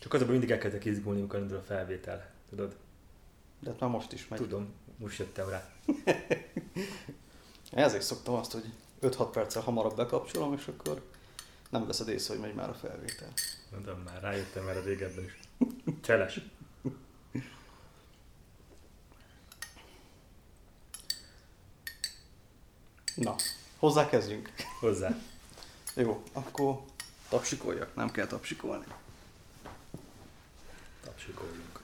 Csak az a baj, mindig elkezdek izgulni, amikor indul a felvétel. Tudod? De hát már most is megy. Tudom, most jöttem rá. Ezért szoktam azt, hogy 5-6 perccel hamarabb bekapcsolom, és akkor nem veszed észre, hogy megy már a felvétel. Mondom már, rájöttem már a régebben is. Cseles. Na, hozzá kezdjünk. Hozzá. Jó, akkor tapsikoljak, nem kell tapsikolni. Tapsikoljunk.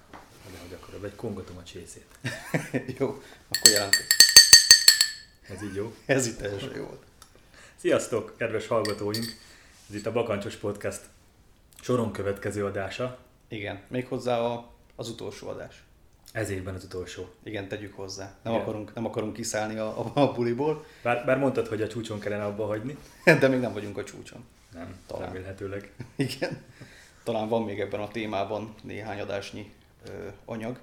De hogy akkor egy kongatom a csészét. jó, akkor jelentkezik. Ez így jó. Ez itt teljesen jó volt. Sziasztok, kedves hallgatóink! Ez itt a Bakancsos Podcast soron következő adása. Igen, még hozzá a, az utolsó adás. Ez évben az utolsó. Igen, tegyük hozzá. Nem, Igen. akarunk, nem akarunk kiszállni a, a, a buliból, Bár, bár mondtad, hogy a csúcson kellene abba hagyni. de még nem vagyunk a csúcson. Nem, Talán. remélhetőleg. Igen. Talán van még ebben a témában néhány adásnyi ö, anyag.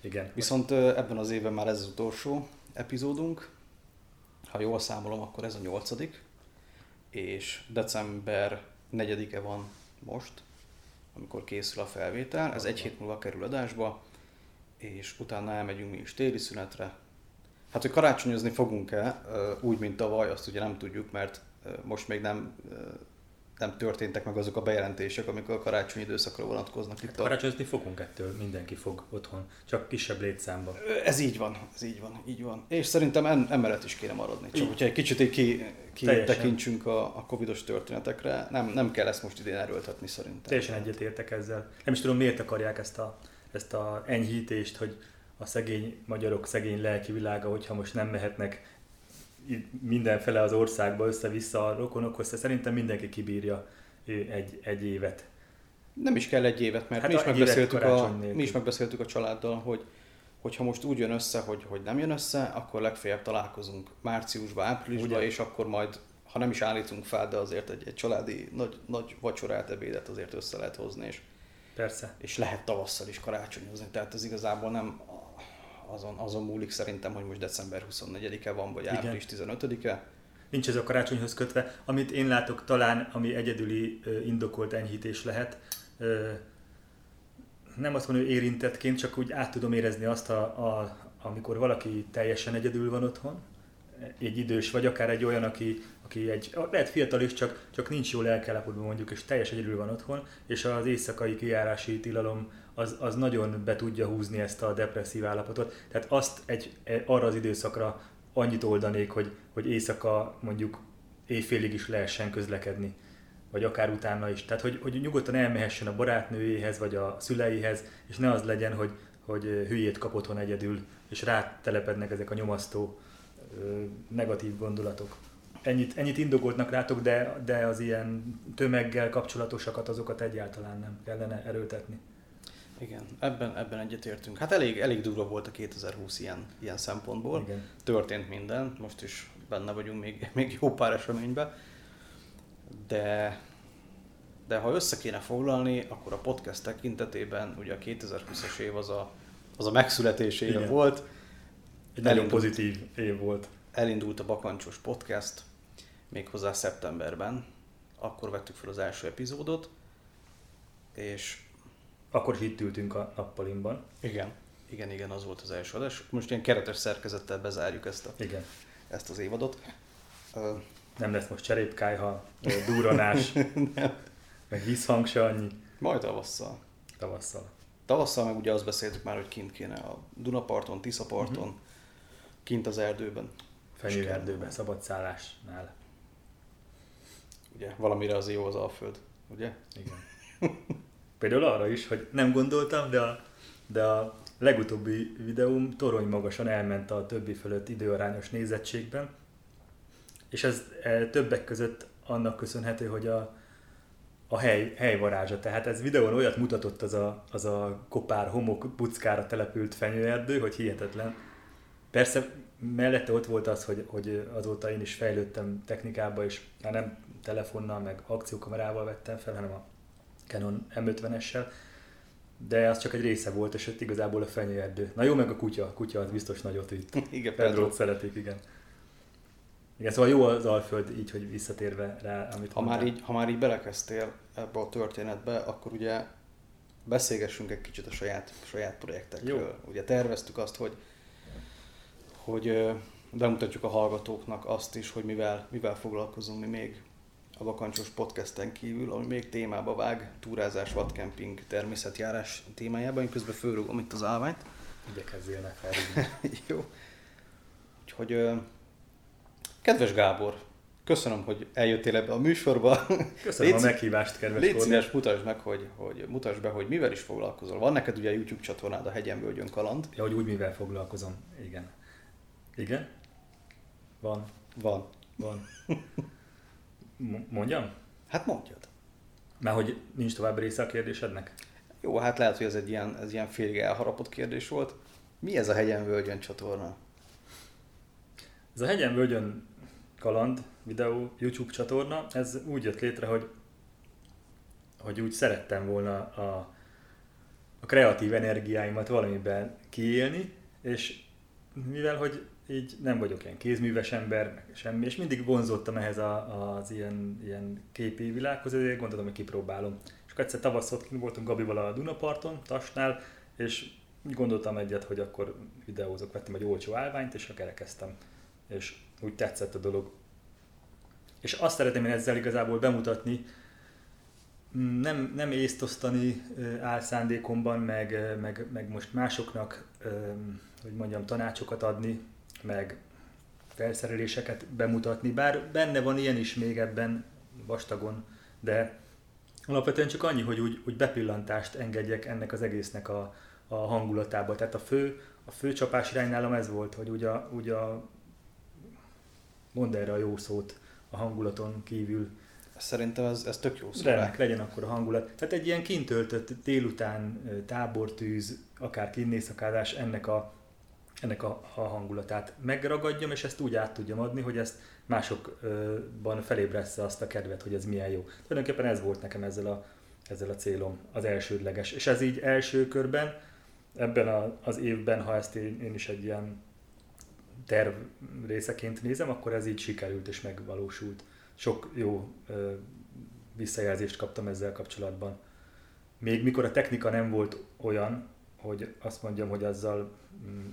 Igen. Viszont ö, ebben az évben már ez az utolsó epizódunk. Ha jól számolom, akkor ez a nyolcadik. És december 4-e van most, amikor készül a felvétel. Ez egy hét múlva kerül adásba, és utána elmegyünk mi is téli szünetre. Hát, hogy karácsonyozni fogunk-e, úgy, mint tavaly, azt ugye nem tudjuk, mert most még nem, nem történtek meg azok a bejelentések, amik a karácsonyi időszakra vonatkoznak itt a Karácsonyozni fogunk ettől, mindenki fog otthon, csak kisebb létszámba. Ö, Ez így van, ez így van, így van. És szerintem em, emellett is kéne maradni. Csak Így. hogyha egy kicsit így ki, ki Teljesen. tekintsünk a, a covidos történetekre, nem, nem kell ezt most idén erőltetni szerintem. Teljesen egyetértek ezzel. Nem is tudom, miért akarják ezt a, ezt a enyhítést, hogy a szegény magyarok szegény lelki világa, hogyha most nem mehetnek mindenfele az országba össze-vissza a rokonokhoz, szerintem mindenki kibírja egy, egy évet. Nem is kell egy évet, mert Hát mi, is megbeszéltük a, nélkül. mi is megbeszéltük a családdal, hogy hogyha most úgy jön össze, hogy, hogy nem jön össze, akkor legfeljebb találkozunk márciusban, áprilisban, Ugye? és akkor majd, ha nem is állítunk fel, de azért egy, egy családi nagy, nagy vacsorát, ebédet azért össze lehet hozni, és Persze. és lehet tavasszal is karácsonyozni, tehát ez igazából nem azon, azon múlik szerintem, hogy most december 24-e van, vagy április 15-e. Nincs ez a karácsonyhoz kötve. Amit én látok talán, ami egyedüli indokolt enyhítés lehet, nem azt mondom, hogy érintettként, csak úgy át tudom érezni azt, a, a, amikor valaki teljesen egyedül van otthon, egy idős, vagy akár egy olyan, aki, aki egy, lehet fiatal is, csak, csak nincs jól elkállapodva mondjuk, és teljes egyedül van otthon, és az éjszakai kijárási tilalom az, az nagyon be tudja húzni ezt a depresszív állapotot. Tehát azt egy, e, arra az időszakra annyit oldanék, hogy, hogy éjszaka mondjuk éjfélig is lehessen közlekedni, vagy akár utána is. Tehát, hogy, hogy nyugodtan elmehessen a barátnőjéhez, vagy a szüleihez, és ne az legyen, hogy, hogy hülyét kap otthon egyedül, és rátelepednek ezek a nyomasztó negatív gondolatok. Ennyit, ennyit indokoltnak látok, de, de az ilyen tömeggel kapcsolatosakat, azokat egyáltalán nem kellene erőltetni. Igen, ebben, ebben egyetértünk. Hát elég, elég durva volt a 2020 ilyen, ilyen szempontból. Igen. Történt minden, most is benne vagyunk még, még jó pár eseményben. De, de ha össze kéne foglalni, akkor a podcast tekintetében ugye a 2020-as év az a, az a megszületés éve Igen. volt. Egy nagyon pozitív év volt. elindult a Bakancsos Podcast, méghozzá szeptemberben. Akkor vettük fel az első epizódot, és Akkor itt ültünk a nappalimban. igen, igen, igen, az volt az első adás. Most ilyen keretes szerkezettel bezárjuk ezt, a, Igen. ezt az évadot. Nem lesz most cserépkájha, ö, durranás, meg vízhang se annyi Majd tavasszal. tavasszal. Tavasszal meg ugye azt beszéltük már, hogy kint kéne a Dunaparton, Tiszaparton, uh-huh. kint az erdőben. Fenyőerdőben, szabadszállásnál. Ugye valamire azért jó az Alföld, ugye? Igen. Például arra is, hogy nem gondoltam, de a, de a legutóbbi videóm torony magasan elment a többi fölött időarányos nézettségben, és ez e, többek között annak köszönhető, hogy a, a hely, hely varázsa. Tehát ez videón olyat mutatott az a, az a kopár homok buckára települt fenyőerdő, hogy hihetetlen. Persze mellette ott volt az, hogy, hogy azóta én is fejlődtem technikába, és már nem telefonnal, meg akciókamerával vettem fel, hanem a Canon M50-essel, de az csak egy része volt, és ott igazából a fenyőerdő. Na jó, meg a kutya, a kutya az biztos nagyot vitt. Igen, Pedrót szeretik, igen. Igen, szóval jó az Alföld így, hogy visszatérve rá, amit Ha már, mondtál. így, ha már így belekezdtél ebbe a történetbe, akkor ugye beszélgessünk egy kicsit a saját, saját projektekről. Jó. Ugye terveztük azt, hogy, hogy bemutatjuk a hallgatóknak azt is, hogy mivel, mivel foglalkozunk mi még a Vakancsos podcasten kívül, ami még témába vág, túrázás, vadkemping, természetjárás témájában. Én közben fölrúgom itt az állványt. Igyekezzél ne felrúgni. Jó. Úgyhogy, kedves Gábor, köszönöm, hogy eljöttél ebbe a műsorba. Köszönöm Légy- a meghívást, kedves Légy szíves, mutasd meg, hogy, hogy mutasd be, hogy mivel is foglalkozol. Van neked ugye YouTube csatornád, a Hegyen Völgyön Kaland. Ja, hogy úgy mivel foglalkozom. Igen. Igen? Van. Van. Van. Mondjam? Hát mondjad. Már hogy nincs tovább része a kérdésednek? Jó, hát lehet, hogy ez egy ilyen, ez ilyen félig elharapott kérdés volt. Mi ez a Hegyen Völgyön csatorna? Ez a Hegyen Völgyön kaland videó YouTube csatorna, ez úgy jött létre, hogy, hogy úgy szerettem volna a, a kreatív energiáimat valamiben kiélni, és mivel, hogy így nem vagyok ilyen kézműves ember, meg semmi, és mindig vonzottam ehhez a, az ilyen, ilyen képi világhoz, ezért gondoltam, hogy kipróbálom. És akkor egyszer tavasszal kint voltunk Gabival a Dunaparton, Tasnál, és gondoltam egyet, hogy akkor videózok, vettem egy olcsó állványt, és akkor kerekeztem. És úgy tetszett a dolog. És azt szeretném én ezzel igazából bemutatni, nem, nem észt osztani ö, álszándékomban, meg, meg, meg most másoknak, hogy mondjam, tanácsokat adni, meg felszereléseket bemutatni, bár benne van ilyen is még ebben vastagon, de alapvetően csak annyi, hogy úgy, úgy bepillantást engedjek ennek az egésznek a, a hangulatába. Tehát a fő, a fő csapás irány nálam ez volt, hogy úgy a, úgy a mondd erre a jó szót a hangulaton kívül, Szerintem ez, ez tök jó szó. remek legyen akkor a hangulat. Tehát egy ilyen kintöltött délután tábortűz, akár kinnészakázás, ennek a, ennek a, a hangulatát megragadjam, és ezt úgy át tudjam adni, hogy ezt másokban felébressze azt a kedvet, hogy ez milyen jó. Tulajdonképpen ez volt nekem ezzel a, ezzel a célom, az elsődleges. És ez így első körben, ebben a, az évben, ha ezt én, én is egy ilyen terv részeként nézem, akkor ez így sikerült és megvalósult. Sok jó ö, visszajelzést kaptam ezzel kapcsolatban. Még mikor a technika nem volt olyan, hogy azt mondjam, hogy azzal mm,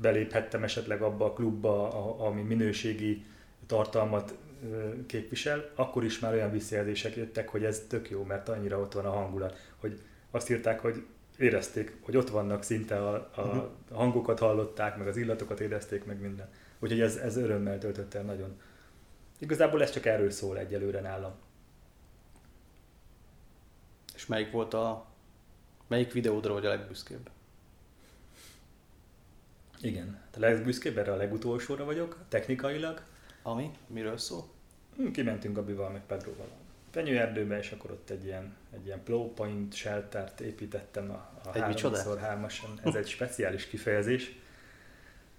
beléphettem esetleg abba a klubba, ami minőségi tartalmat képvisel, akkor is már olyan visszajelzések jöttek, hogy ez tök jó, mert annyira ott van a hangulat, hogy azt írták, hogy érezték, hogy ott vannak szinte a, a hangokat hallották, meg az illatokat érezték, meg minden. Úgyhogy ez, ez örömmel töltött el nagyon. Igazából ez csak erről szól egyelőre nálam. És melyik volt a... Melyik videódra vagy a legbüszkébb? Igen. A legbüszkébb erre a legutolsóra vagyok, technikailag. Ami? Miről szól? Hm, Kimentünk Gabival, meg Pedroval a Fenyőerdőbe, és akkor ott egy ilyen, egy ilyen plow point sheltert építettem a, a Egy micsoda? 3x3-ason. Ez egy speciális kifejezés.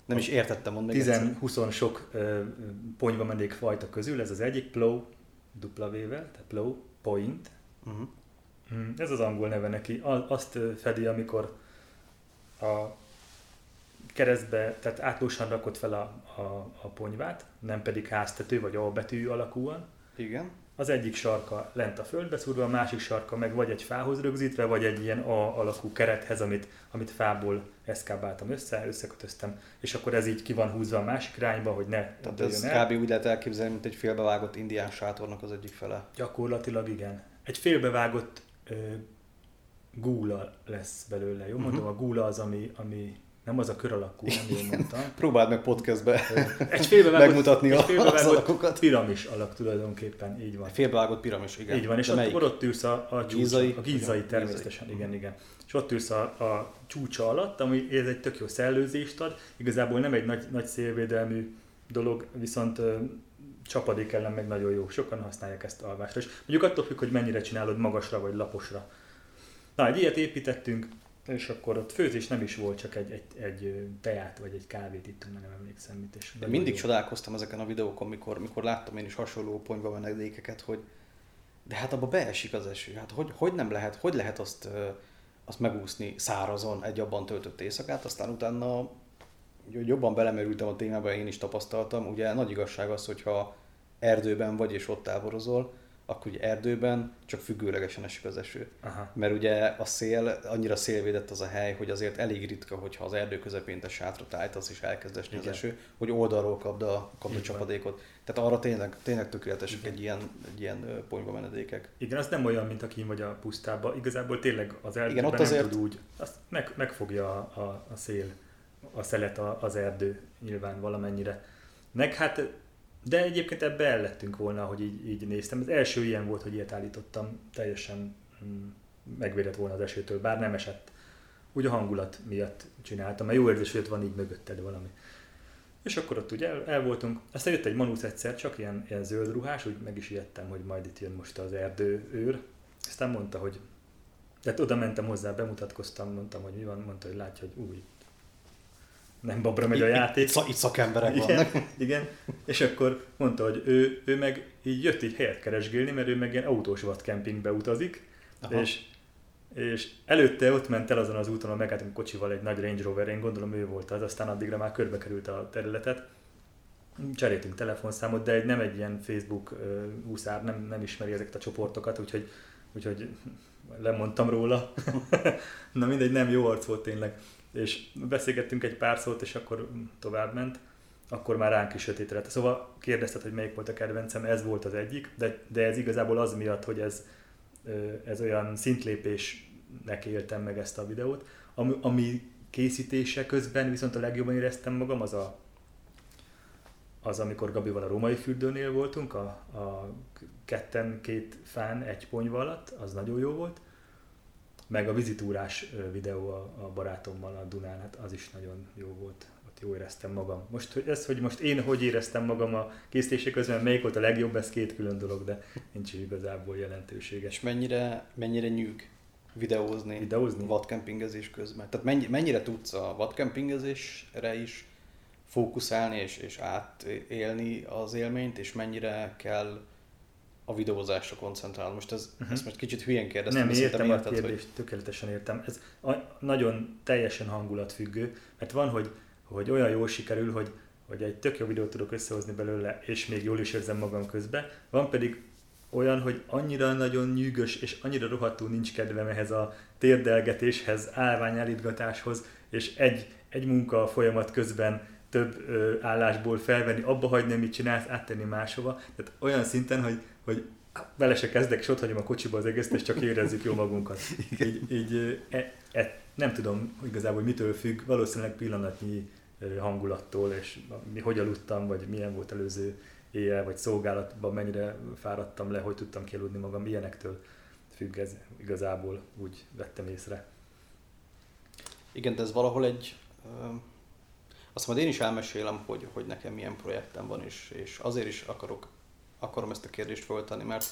Nem is értettem, mondd meg egyszer. 10-20 sok ö, ponyva fajta közül, ez az egyik plow, dupla V-vel, tehát plow point. Uh-huh. Ez az angol neve neki. Azt fedi, amikor a keresztbe, tehát átlósan rakod fel a, a, a ponyvát, nem pedig háztető vagy A betű alakúan. Igen. Az egyik sarka lent a földbe szúrva, a másik sarka meg vagy egy fához rögzítve, vagy egy ilyen A alakú kerethez, amit, amit fából eszkábáltam össze, összekötöztem, és akkor ez így ki van húzva a másik irányba, hogy ne Tehát ez el. kb. úgy lehet elképzelni, mint egy félbevágott indián sátornak az egyik fele. Gyakorlatilag igen. Egy félbevágott ö, gúla lesz belőle, jó? Mondom, a gúla az, ami, ami nem az a kör alakú, nem jól mondtam. Próbáld meg podcastbe Egy félbevágott, megmutatni egy a, az félbevágott alakokat. piramis alak tulajdonképpen, így van. Egy félbevágott piramis, igen. Így van, és De akkor ott ülsz a, a, csúcsa, Gízai? a gízai természetesen, gízai. igen, igen. És ott ülsz a, a csúcsa alatt, ami ez egy tök jó szellőzést ad, igazából nem egy nagy, nagy szélvédelmű dolog, viszont ö, csapadék ellen meg nagyon jó. Sokan használják ezt alvásra. És mondjuk attól függ, hogy mennyire csinálod magasra vagy laposra. Na, egy ilyet építettünk, és akkor ott főzés nem is volt, csak egy, egy, egy teát vagy egy kávét ittunk, nem emlékszem mit. És nagyon mindig jó. csodálkoztam ezeken a videókon, mikor, mikor láttam én is hasonló ponyva menedékeket, hogy de hát abba beesik az eső. Hát hogy, hogy nem lehet, hogy lehet azt, azt megúszni szárazon egy abban töltött éjszakát, aztán utána hogy jobban belemerültem a témába, én is tapasztaltam. Ugye nagy igazság az, hogyha erdőben vagy és ott táborozol, akkor ugye erdőben csak függőlegesen esik az eső. Aha. Mert ugye a szél, annyira szélvédett az a hely, hogy azért elég ritka, hogyha az erdő közepén te sátrat állítasz és elkezd esni az Igen. eső, hogy oldalról kapd a, kapd a csapadékot. Tehát arra tényleg, tényleg tökéletesek egy ilyen, egy ilyen ponyva menedékek. Igen, az nem olyan, mint aki vagy a pusztába. Igazából tényleg az erdőben Igen, ott nem azért- tud úgy. Azt meg, megfogja a, a, a szél, a szelet a, az erdő nyilván valamennyire. Meg hát, de egyébként ebbe el lettünk volna, hogy így, így néztem. Az első ilyen volt, hogy ilyet állítottam, teljesen mm, megvédett volna az esőtől, bár nem esett. Úgy a hangulat miatt csináltam, mert jó érzés, hogy ott van így mögötted valami. És akkor ott ugye el, el voltunk. Aztán jött egy manusz egyszer, csak ilyen, ilyen zöld ruhás, úgy meg is ijedtem, hogy majd itt jön most az erdőőr. Aztán mondta, hogy tehát oda mentem hozzá, bemutatkoztam, mondtam, hogy mi van, mondta, hogy látja, hogy új, nem babra megy a játék. Itt, szak- itt szakemberek Igen, vannak. igen, és akkor mondta, hogy ő, ő meg így jött így helyet keresgélni, mert ő meg ilyen autós vadkempingbe utazik, Aha. és, és előtte ott ment el azon az úton, ahol megálltunk kocsival egy nagy Range Rover, én gondolom ő volt az, aztán addigra már körbe került a területet. Cseréltünk telefonszámot, de egy, nem egy ilyen Facebook úszár, nem, nem ismeri ezeket a csoportokat, úgyhogy, úgyhogy lemondtam róla. Na mindegy, nem jó arc volt tényleg. És beszélgettünk egy pár szót, és akkor tovább ment. Akkor már ránk is sötétre. Szóval kérdezted, hogy melyik volt a kedvencem, ez volt az egyik, de, de ez igazából az miatt, hogy ez, ez olyan szintlépésnek éltem meg ezt a videót. Ami, ami készítése közben viszont a legjobban éreztem magam, az a az, amikor Gabival a római fürdőnél voltunk, a, a ketten, két fán, egy ponyva alatt, az nagyon jó volt. Meg a vizitúrás videó a, a barátommal a Dunán, hát az is nagyon jó volt. Jó éreztem magam. Most hogy ez, hogy most én hogy éreztem magam a készítése közben, melyik volt a legjobb, ez két külön dolog, de nincs igazából jelentőséges. És mennyire, mennyire nyűg videózni, Videózni? vadkempingezés közben? Tehát mennyi, mennyire tudsz a vadkempingezésre is fókuszálni és, és átélni az élményt, és mennyire kell a videózásra koncentrálni? Most ez, Mhm. ezt most kicsit hülyén kérdeztem, Nem, értem a érted, hogy kérdést, tökéletesen értem. Ez a, nagyon teljesen hangulatfüggő, mert van, hogy, hogy olyan jól sikerül, hogy, hogy egy tök jó videót tudok összehozni belőle, és még jól is érzem magam közben. Van pedig olyan, hogy annyira nagyon nyűgös, és annyira rohadtul nincs kedvem ehhez a térdelgetéshez, állványállítgatáshoz, és egy, egy munka folyamat közben több ö, állásból felvenni, abba hagyni, amit csinálsz, áttenni máshova. Tehát olyan szinten, hogy, hogy vele se kezdek, és ott hagyom a kocsiba az egészet, és csak érezzük jó magunkat. Így, így e, e, nem tudom igazából, hogy mitől függ, valószínűleg pillanatnyi hangulattól, és mi, hogy aludtam, vagy milyen volt előző éjjel, vagy szolgálatban mennyire fáradtam le, hogy tudtam kialudni magam, ilyenektől függ ez igazából, úgy vettem észre. Igen, de ez valahol egy... Azt majd én is elmesélem, hogy, hogy nekem milyen projektem van, és, és azért is akarok, akarom ezt a kérdést föltenni, mert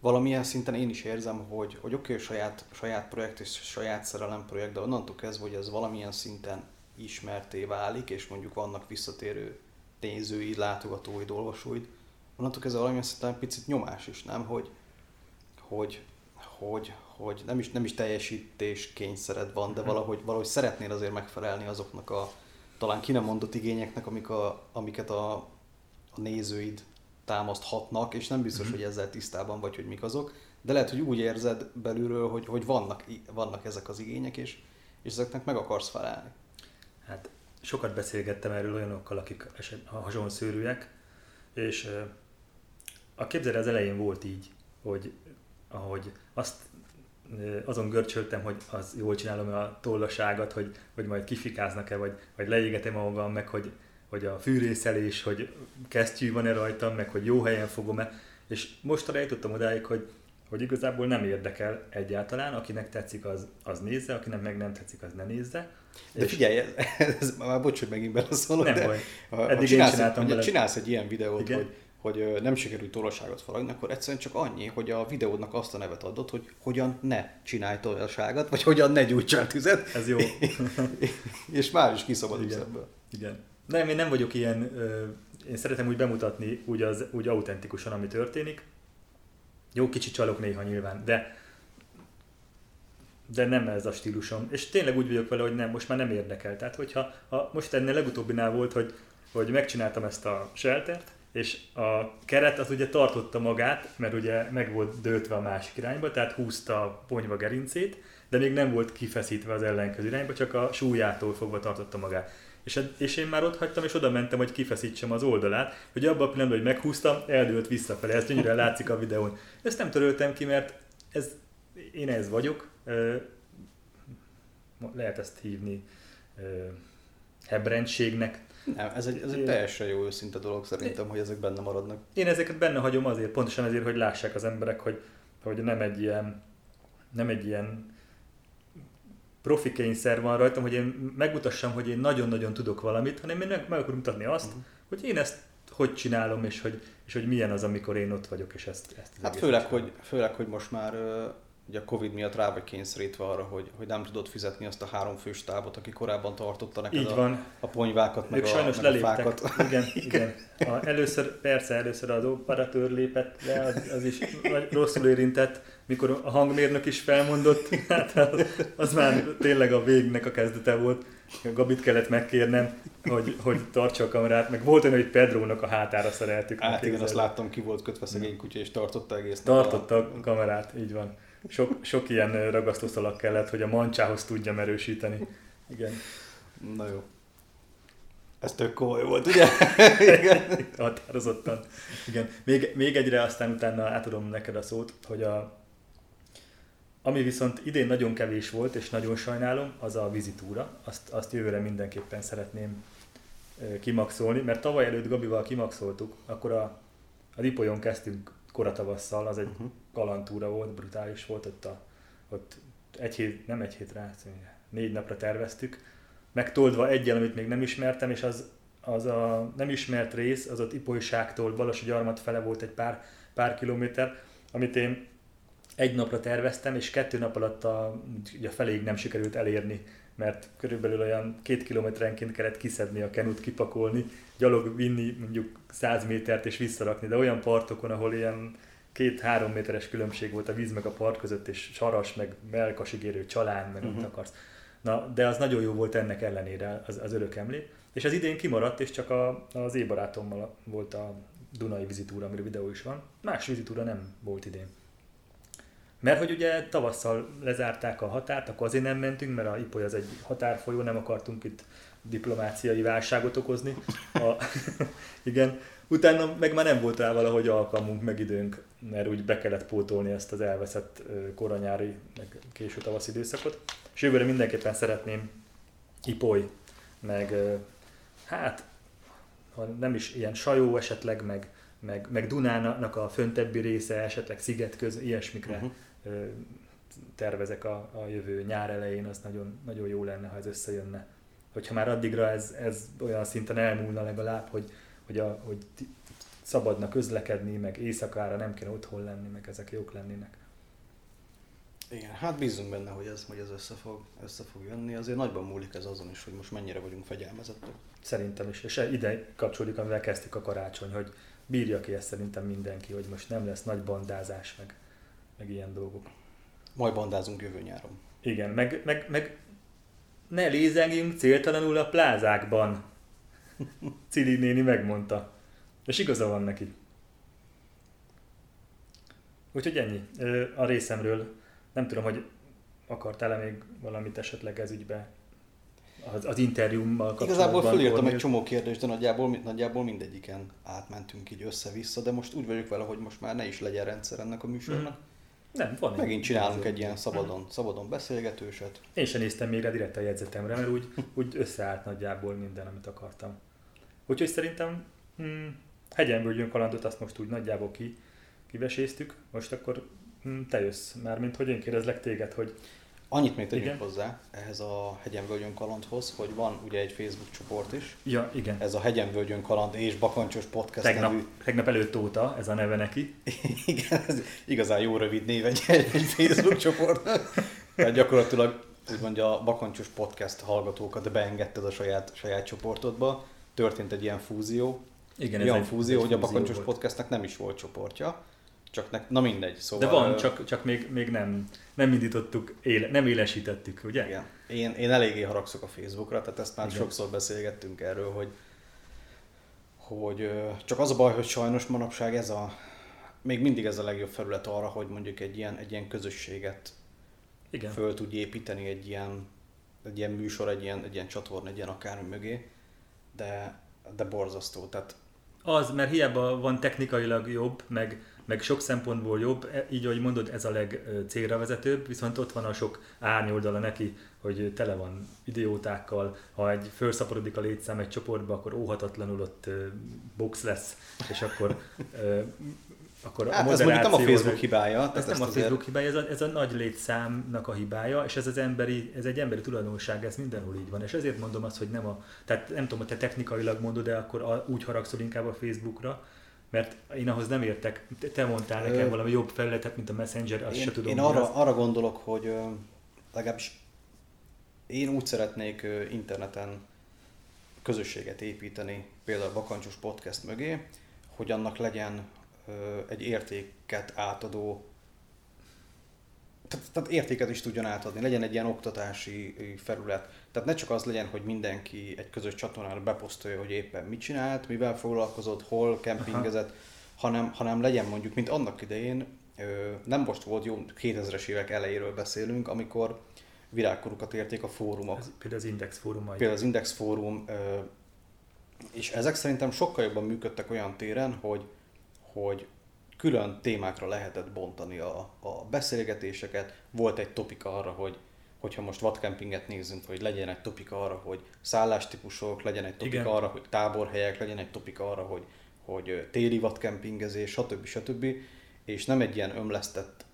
valamilyen szinten én is érzem, hogy, hogy oké, okay, saját, saját projekt és saját szerelem projekt, de onnantól kezdve, hogy ez valamilyen szinten ismerté válik, és mondjuk vannak visszatérő nézőid, látogatóid, olvasóid, onnantól kezdve valamilyen szinten picit nyomás is, nem? Hogy, hogy, hogy, hogy nem is, nem is teljesítés kényszered van, de Mhm. valahogy, valahogy szeretnél azért megfelelni azoknak a talán ki nem mondott igényeknek, amik a, amiket a, a nézőid támaszthatnak, és nem biztos, Mhm. hogy ezzel tisztában vagy, hogy mik azok, de lehet, hogy úgy érzed belülről, hogy, hogy vannak, vannak ezek az igények, és, és ezeknek meg akarsz felelni. Hát sokat beszélgettem erről olyanokkal, akik hasonló szőrűek, és a képzelő az elején volt így, hogy ahogy azt azon görcsöltem, hogy az jól csinálom a tollaságot, hogy, hogy majd kifikáznak-e, vagy, vagy leégetem magam, meg hogy, hogy a fűrészelés, hogy kesztyű van-e rajtam, meg hogy jó helyen fogom-e. És mostanra eljutottam odáig, hogy, hogy igazából nem érdekel egyáltalán, akinek tetszik, az, az nézze, akinek meg nem tetszik, az ne nézze. De És- figyelj, ez, ez már bocs, hogy megint beleszólok, Nem de baj. ha, ha Eddig én csinálsz, csináltam egy, vele. csinálsz egy ilyen videót, Igen. hogy, hogy nem sikerült tollasságot faragni, akkor egyszerűen csak annyi, hogy a videódnak azt a nevet adod, hogy hogyan ne csinálj tollasságot, vagy hogyan ne gyújtsál tüzet, Ez jó. és már is kiszabadulsz ebből. Igen. Nem, én nem vagyok ilyen, én szeretem úgy bemutatni úgy, az, úgy autentikusan, ami történik. Jó, kicsit csalok néha nyilván, de de nem ez a stílusom. És tényleg úgy vagyok vele, hogy nem, most már nem érdekel. Tehát, hogyha ha most ennél legutóbbinál volt, hogy, hogy megcsináltam ezt a sheltert, és a keret az ugye tartotta magát, mert ugye meg volt döltve a másik irányba, tehát húzta a ponyva gerincét, de még nem volt kifeszítve az ellenkező irányba, csak a súlyától fogva tartotta magát. És, és én már ott hagytam, és oda mentem, hogy kifeszítsem az oldalát, hogy abban a pillanatban, hogy meghúztam, eldőlt visszafelé. Ez gyönyörűen látszik a videón. Ezt nem töröltem ki, mert ez, én ez vagyok. Lehet ezt hívni hebrendségnek. Nem, ez egy, ez egy teljesen jó őszinte dolog szerintem, hogy ezek benne maradnak. Én ezeket benne hagyom azért, pontosan azért, hogy lássák az emberek, hogy, hogy nem egy ilyen, nem egy ilyen profi kényszer van rajtam, hogy én megmutassam, hogy én nagyon-nagyon tudok valamit, hanem én meg, meg akarom mutatni azt, uh-huh. hogy én ezt hogy csinálom, és hogy, és hogy milyen az, amikor én ott vagyok, és ezt, ezt Hát főleg hogy, főleg, hogy most már ugye a Covid miatt rá vagy kényszerítve arra, hogy, hogy nem tudod fizetni azt a három fős tábot, aki korábban tartotta neked Így van. A, a ponyvákat, meg, ők a, sajnos meg leléptek. a fákat. Igen, igen. A, először, persze, először az operatőr lépett le, az, az is rosszul érintett, mikor a hangmérnök is felmondott, hát az, az már tényleg a végnek a kezdete volt. Gabit kellett megkérnem, hogy, hogy tartsa a kamerát, meg volt olyan, hogy Pedrónak a hátára szereltük. Hát igen, azt láttam, ki volt kötve szegény kutya, és tartotta egész Tartotta a kamerát, így van. Sok, sok ilyen ragasztószalag kellett, hogy a mancsához tudjam erősíteni. Igen. Na jó. Ez tök komoly volt, ugye? Igen. Határozottan. Igen. Még, még egyre aztán utána átadom neked a szót, hogy a, ami viszont idén nagyon kevés volt, és nagyon sajnálom, az a vizitúra. Azt, azt jövőre mindenképpen szeretném kimaxolni, mert tavaly előtt Gabival kimaxoltuk, akkor a, a Ripolyon kezdtünk koratavasszal, az egy uh-huh. Kalantúra volt, brutális volt, ott, a, ott egy hét, nem egy hétre, négy napra terveztük, megtoldva egyel, amit még nem ismertem, és az, az a nem ismert rész, az ott Ipolyságtól Balassagyarmat fele volt egy pár, pár kilométer, amit én egy napra terveztem, és kettő nap alatt a, ugye feléig nem sikerült elérni, mert körülbelül olyan két kilométerenként kellett kiszedni a kenut, kipakolni, gyalog vinni mondjuk 100 métert és visszarakni, de olyan partokon, ahol ilyen két-három méteres különbség volt a víz meg a part között, és saras, meg melkasig érő csalán, meg uh-huh. akarsz. Na, de az nagyon jó volt ennek ellenére az, az örök emlék. És az idén kimaradt, és csak a, az ébarátommal volt a Dunai vizitúra, amiről videó is van. Más vizitúra nem volt idén. Mert hogy ugye tavasszal lezárták a határt, akkor azért nem mentünk, mert a Ipoly az egy határfolyó, nem akartunk itt diplomáciai válságot okozni. A, igen, utána meg már nem volt rá valahogy alkalmunk, meg időnk, mert úgy be kellett pótolni ezt az elveszett koranyári, meg késő tavasz időszakot. És jövőre mindenképpen szeretném Ipoly, meg hát, ha nem is ilyen sajó esetleg, meg, meg, meg Dunának a föntebbi része, esetleg sziget köz, ilyesmikre uh-huh tervezek a, a jövő nyár elején, az nagyon, nagyon jó lenne, ha ez összejönne. Hogyha már addigra ez, ez olyan szinten elmúlna legalább, hogy, hogy, a, hogy szabadna közlekedni, meg éjszakára nem kéne otthon lenni, meg ezek jók lennének. Igen, hát bízunk benne, hogy ez, hogy ez össze, fog, össze fog jönni. Azért nagyban múlik ez azon is, hogy most mennyire vagyunk fegyelmezettek. Szerintem is, és ide kapcsolódik, amivel kezdtük a karácsony, hogy bírja ki ezt szerintem mindenki, hogy most nem lesz nagy bandázás, meg meg ilyen dolgok. Majd bandázunk jövő nyáron. Igen, meg, meg, meg ne lézengjünk céltalanul a plázákban. Cili néni megmondta. És igaza van neki. Úgyhogy ennyi. A részemről nem tudom, hogy akartál-e még valamit esetleg ez ügybe az, az interjúmmal kapcsolatban. Igazából fölírtam egy csomó kérdést, de nagyjából, nagyjából mindegyiken átmentünk így össze-vissza, de most úgy vagyok vele, hogy most már ne is legyen rendszer ennek a műsornak. Mm. Nem, van Megint csinálunk egy ilyen szabadon, hmm. szabadon beszélgetőset. Én sem néztem még rá direkt a jegyzetemre, mert úgy, úgy összeállt nagyjából minden, amit akartam. Úgyhogy szerintem hmm, hegyenvölgyön kalandot azt most úgy nagyjából ki, kiveséztük. Most akkor hmm, te jössz már, mint hogy én kérdezlek téged, hogy Annyit még tegyünk hozzá ehhez a Hegyenvölgyön kalandhoz, hogy van ugye egy Facebook csoport is. Ja, igen. Ez a Hegyenvölgyön kaland és Bakancsos podcast tegnap, nevű. Tegnap előtt óta ez a neve neki. igen, ez igazán jó rövid név egy, egy Facebook csoport. Tehát gyakorlatilag úgymond a Bakancsos podcast hallgatókat beengedted a saját, saját csoportodba. Történt egy ilyen fúzió. Igen, ez egy fúzió, egy hogy a Bakancsos volt. podcastnak nem is volt csoportja csak ne, na mindegy. Szóval, De van, csak, csak még, még nem, nem indítottuk, éle, nem élesítettük, ugye? Igen. Én, én eléggé haragszok a Facebookra, tehát ezt már Igen. sokszor beszélgettünk erről, hogy hogy ö, csak az a baj, hogy sajnos manapság ez a, még mindig ez a legjobb felület arra, hogy mondjuk egy ilyen, egy ilyen közösséget Igen. föl tudj építeni egy ilyen, egy ilyen műsor, egy ilyen, egy ilyen csatorna, egy ilyen akármi mögé, de, de borzasztó. Tehát Az, mert hiába van technikailag jobb, meg, meg sok szempontból jobb, e- így ahogy mondod, ez a legcélra vezetőbb, viszont ott van a sok árnyoldala neki, hogy tele van idiótákkal, ha egy felszaporodik a létszám egy csoportba, akkor óhatatlanul ott box lesz, és akkor, akkor hát ez mondjuk nem a Facebook hibája. Ez nem a azért- Facebook hibája, ez a, ez a nagy létszámnak a hibája, és ez, az emberi, ez egy emberi tulajdonság, ez mindenhol így van. És ezért mondom azt, hogy nem a, tehát nem tudom, hogy te technikailag mondod, de akkor a, úgy haragszol inkább a Facebookra, mert én ahhoz nem értek. Te- mondtál nekem valami jobb felületet, mint a Messenger, azt én, se tudom. én arra, az. arra gondolok, hogy legalábbis én úgy szeretnék interneten közösséget építeni, például a Bakancsos Podcast mögé, hogy annak legyen egy értéket átadó, tehát, tehát értéket is tudjon átadni, legyen egy ilyen oktatási felület. Tehát ne csak az legyen, hogy mindenki egy közös csatornára beposztolja, hogy éppen mit csinált, mivel foglalkozott, hol kempingezett, hanem, hanem legyen mondjuk, mint annak idején, nem most volt jó, 2000-es évek elejéről beszélünk, amikor virágkorukat érték a fórumok. Ez például az Index fórumai. Például az Index Fórum, és ezek szerintem sokkal jobban működtek olyan téren, hogy, hogy külön témákra lehetett bontani a, a beszélgetéseket. Volt egy topika arra, hogy hogyha most vadkempinget nézzünk, hogy legyen egy topika arra, hogy szállástípusok, legyen egy topika Igen. arra, hogy táborhelyek, legyen egy topika arra, hogy, hogy téli vadkempingezés, stb. stb. És nem egy ilyen ömlesztett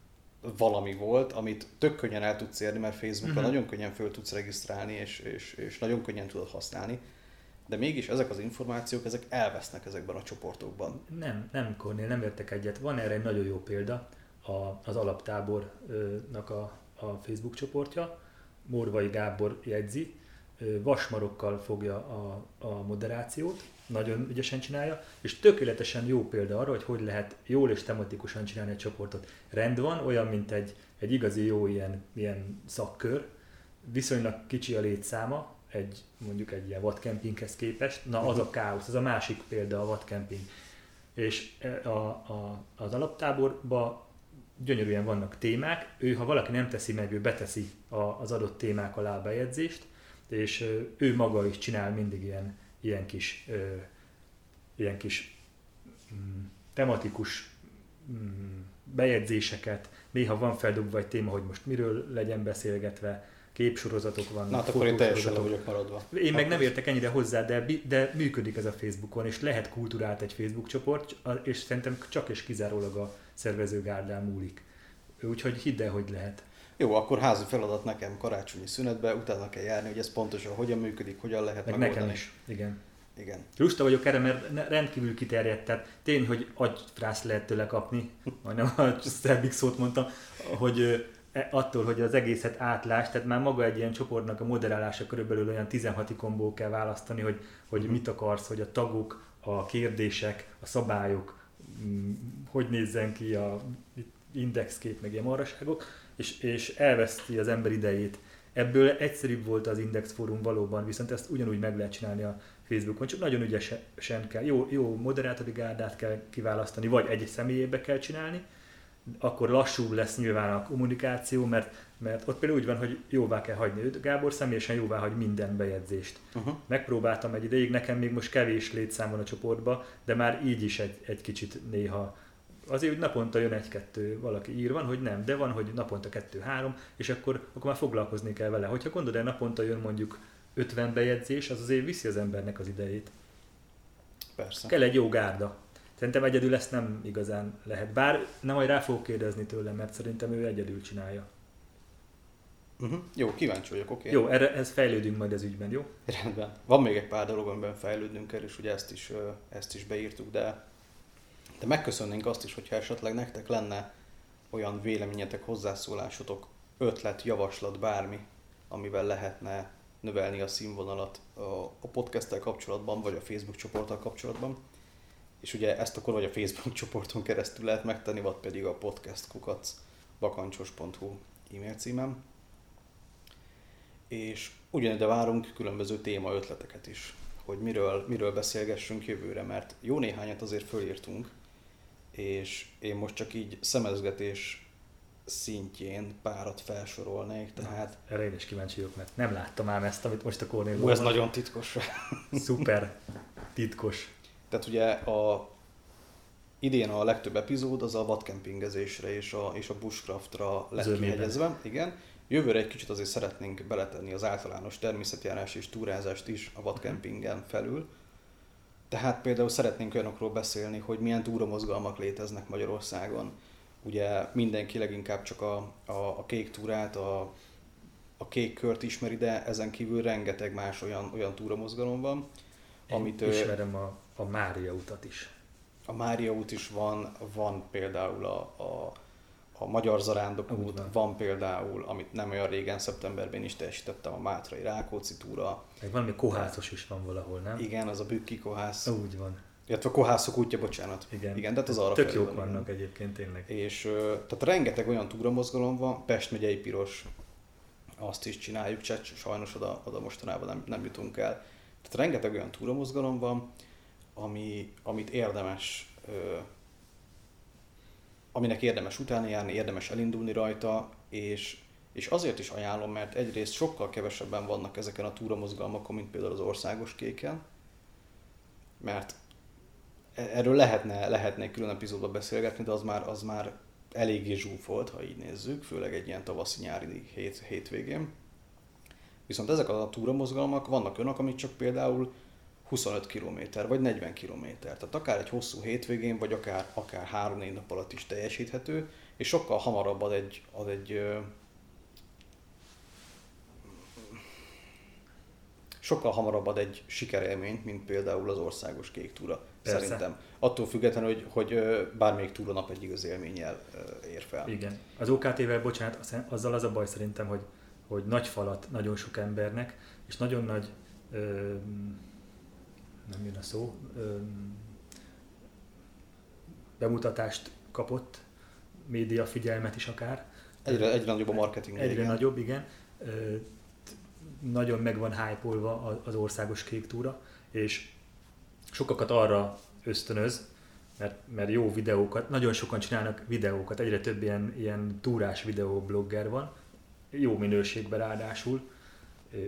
valami volt, amit tök könnyen el tudsz érni, mert Facebookon Mhm. nagyon könnyen föl tudsz regisztrálni, és, és, és nagyon könnyen tudod használni. De mégis ezek az információk, ezek elvesznek ezekben a csoportokban. Nem, nem, Kornél, nem értek egyet. Van erre egy nagyon jó példa, a, az alaptábornak a, a Facebook csoportja. Morvai Gábor jegyzi, vasmarokkal fogja a, a moderációt, nagyon ügyesen csinálja, és tökéletesen jó példa arra, hogy hogy lehet jól és tematikusan csinálni egy csoportot. Rend van, olyan, mint egy, egy igazi jó ilyen, ilyen szakkör, viszonylag kicsi a létszáma, egy, mondjuk egy ilyen vadkempinghez képest, na az a káosz, az a másik példa a vadkemping. És e, a, a, az alaptáborban gyönyörűen vannak témák, ő, ha valaki nem teszi meg, ő beteszi a, az adott témák alá a bejegyzést, és ő maga is csinál mindig ilyen, ilyen kis, ö, ilyen kis mm, tematikus mm, bejegyzéseket, néha van feldobva egy téma, hogy most miről legyen beszélgetve, képsorozatok vannak, Na, hát akkor én teljesen le vagyok maradva. Én meg nem értek ennyire hozzá, de, de működik ez a Facebookon, és lehet kultúrált egy Facebook csoport, és szerintem csak és kizárólag a szervezőgárdán múlik. Úgyhogy hidd el, hogy lehet. Jó, akkor házi feladat nekem karácsonyi szünetbe, utána kell járni, hogy ez pontosan hogyan működik, hogyan lehet Meg megoldani. nekem is. Igen. Igen. Lusta vagyok erre, mert rendkívül kiterjedt, tehát tény, hogy agyfrász lehet tőle kapni, majdnem a szebbik szót mondtam, hogy attól, hogy az egészet átlás, tehát már maga egy ilyen csoportnak a moderálása körülbelül olyan 16 kombó kell választani, hogy, hogy Mhm. mit akarsz, hogy a tagok, a kérdések, a szabályok, mm, hogy nézzen ki a indexkép, meg ilyen maraságok, és, és elveszti az ember idejét. Ebből egyszerűbb volt az Index fórum valóban, viszont ezt ugyanúgy meg lehet csinálni a Facebookon, csak nagyon ügyesen kell, jó, jó moderátori gárdát kell kiválasztani, vagy egy személyébe kell csinálni, akkor lassú lesz nyilván a kommunikáció, mert, mert ott például úgy van, hogy jóvá kell hagyni őt. Gábor személyesen jóvá hagy minden bejegyzést. Uh-huh. Megpróbáltam egy ideig, nekem még most kevés létszám van a csoportban, de már így is egy, egy kicsit néha azért, hogy naponta jön egy-kettő valaki ír, van, hogy nem, de van, hogy naponta kettő-három, és akkor, akkor már foglalkozni kell vele. Hogyha gondolod, el naponta jön mondjuk 50 bejegyzés, az azért viszi az embernek az idejét. Persze. Kell egy jó gárda. Szerintem egyedül ezt nem igazán lehet. Bár nem majd rá fogok kérdezni tőle, mert szerintem ő egyedül csinálja. Uh-huh. Jó, kíváncsi vagyok, oké. Jó, erre ez fejlődünk majd ez ügyben, jó? Rendben. Van még egy pár dolog, amiben fejlődnünk kell, és ugye ezt is, ezt is beírtuk, de, de megköszönnénk azt is, hogyha esetleg nektek lenne olyan véleményetek, hozzászólásotok, ötlet, javaslat, bármi, amivel lehetne növelni a színvonalat a, a podcasttel kapcsolatban, vagy a Facebook csoporttal kapcsolatban. És ugye ezt akkor vagy a Facebook csoporton keresztül lehet megtenni, vagy pedig a podcastkukac bakancsos.hu e-mail címem és ugyanide várunk különböző téma ötleteket is, hogy miről, miről beszélgessünk jövőre, mert jó néhányat azért fölírtunk, és én most csak így szemezgetés szintjén párat felsorolnék, tehát... Na, erre én is kíváncsi vagyok, mert nem láttam ám ezt, amit most a Cornél Ú, ez nagyon titkos. Szuper titkos. Tehát ugye a, idén a legtöbb epizód az a vadkempingezésre és a, és a bushcraftra lett kihegyezve. Igen. Jövőre egy kicsit azért szeretnénk beletenni az általános természetjárás és túrázást is a vadkempingen felül. Tehát például szeretnénk olyanokról beszélni, hogy milyen túramozgalmak léteznek Magyarországon. Ugye mindenki leginkább csak a, a, a kék túrát, a, a kék kört ismeri, de ezen kívül rengeteg más olyan, olyan túramozgalom van, amit ö, ismerem a, a Mária utat is. a Mária út is van, van például a, a, a Magyar Zarándok út, van. van például, amit nem olyan régen, szeptemberben is teljesítettem, a Mátrai Rákóczi túra. Meg valami kohászos is van valahol, nem? Igen, az a Bükki Kohász, Úgy van. illetve a Kohászok útja, bocsánat. Igen. Igen, tehát az arra Tök jók van, vannak egyébként tényleg. És tehát rengeteg olyan túramozgalom van, Pest megyei piros, azt is csináljuk, csak sajnos oda, oda mostanában nem, nem jutunk el. Tehát rengeteg olyan túramozgalom van, ami, amit érdemes, ö, aminek érdemes utána járni, érdemes elindulni rajta, és, és azért is ajánlom, mert egyrészt sokkal kevesebben vannak ezeken a túramozgalmakon, mint például az országos kéken, mert e- erről lehetne, lehetne külön epizódban beszélgetni, de az már, az már eléggé zsúfolt, ha így nézzük, főleg egy ilyen tavaszi-nyári hét, hétvégén. Viszont ezek a túramozgalmak vannak olyanok, amik csak például 25 km vagy 40 km. Tehát akár egy hosszú hétvégén, vagy akár, akár 3-4 nap alatt is teljesíthető, és sokkal hamarabb ad egy, ad egy sokkal hamarabb ad egy sikerélményt, mint például az országos kék túra. Persze. Szerintem. Attól függetlenül, hogy, hogy bármelyik túranap egy igazi élménnyel ér fel. Igen. Az OKT-vel, bocsánat, azzal az a baj szerintem, hogy, hogy nagy falat nagyon sok embernek, és nagyon nagy, ö, nem jön a szó, ö, bemutatást kapott, média figyelmet is akár. Egyre, egyre nagyobb a marketing. Egyre igen. nagyobb, igen. Ö, Nagyon meg van hype az országos kék túra, és sokakat arra ösztönöz, mert, mert jó videókat, nagyon sokan csinálnak videókat, egyre több ilyen, ilyen túrás videoblogger van, jó minőségben ráadásul,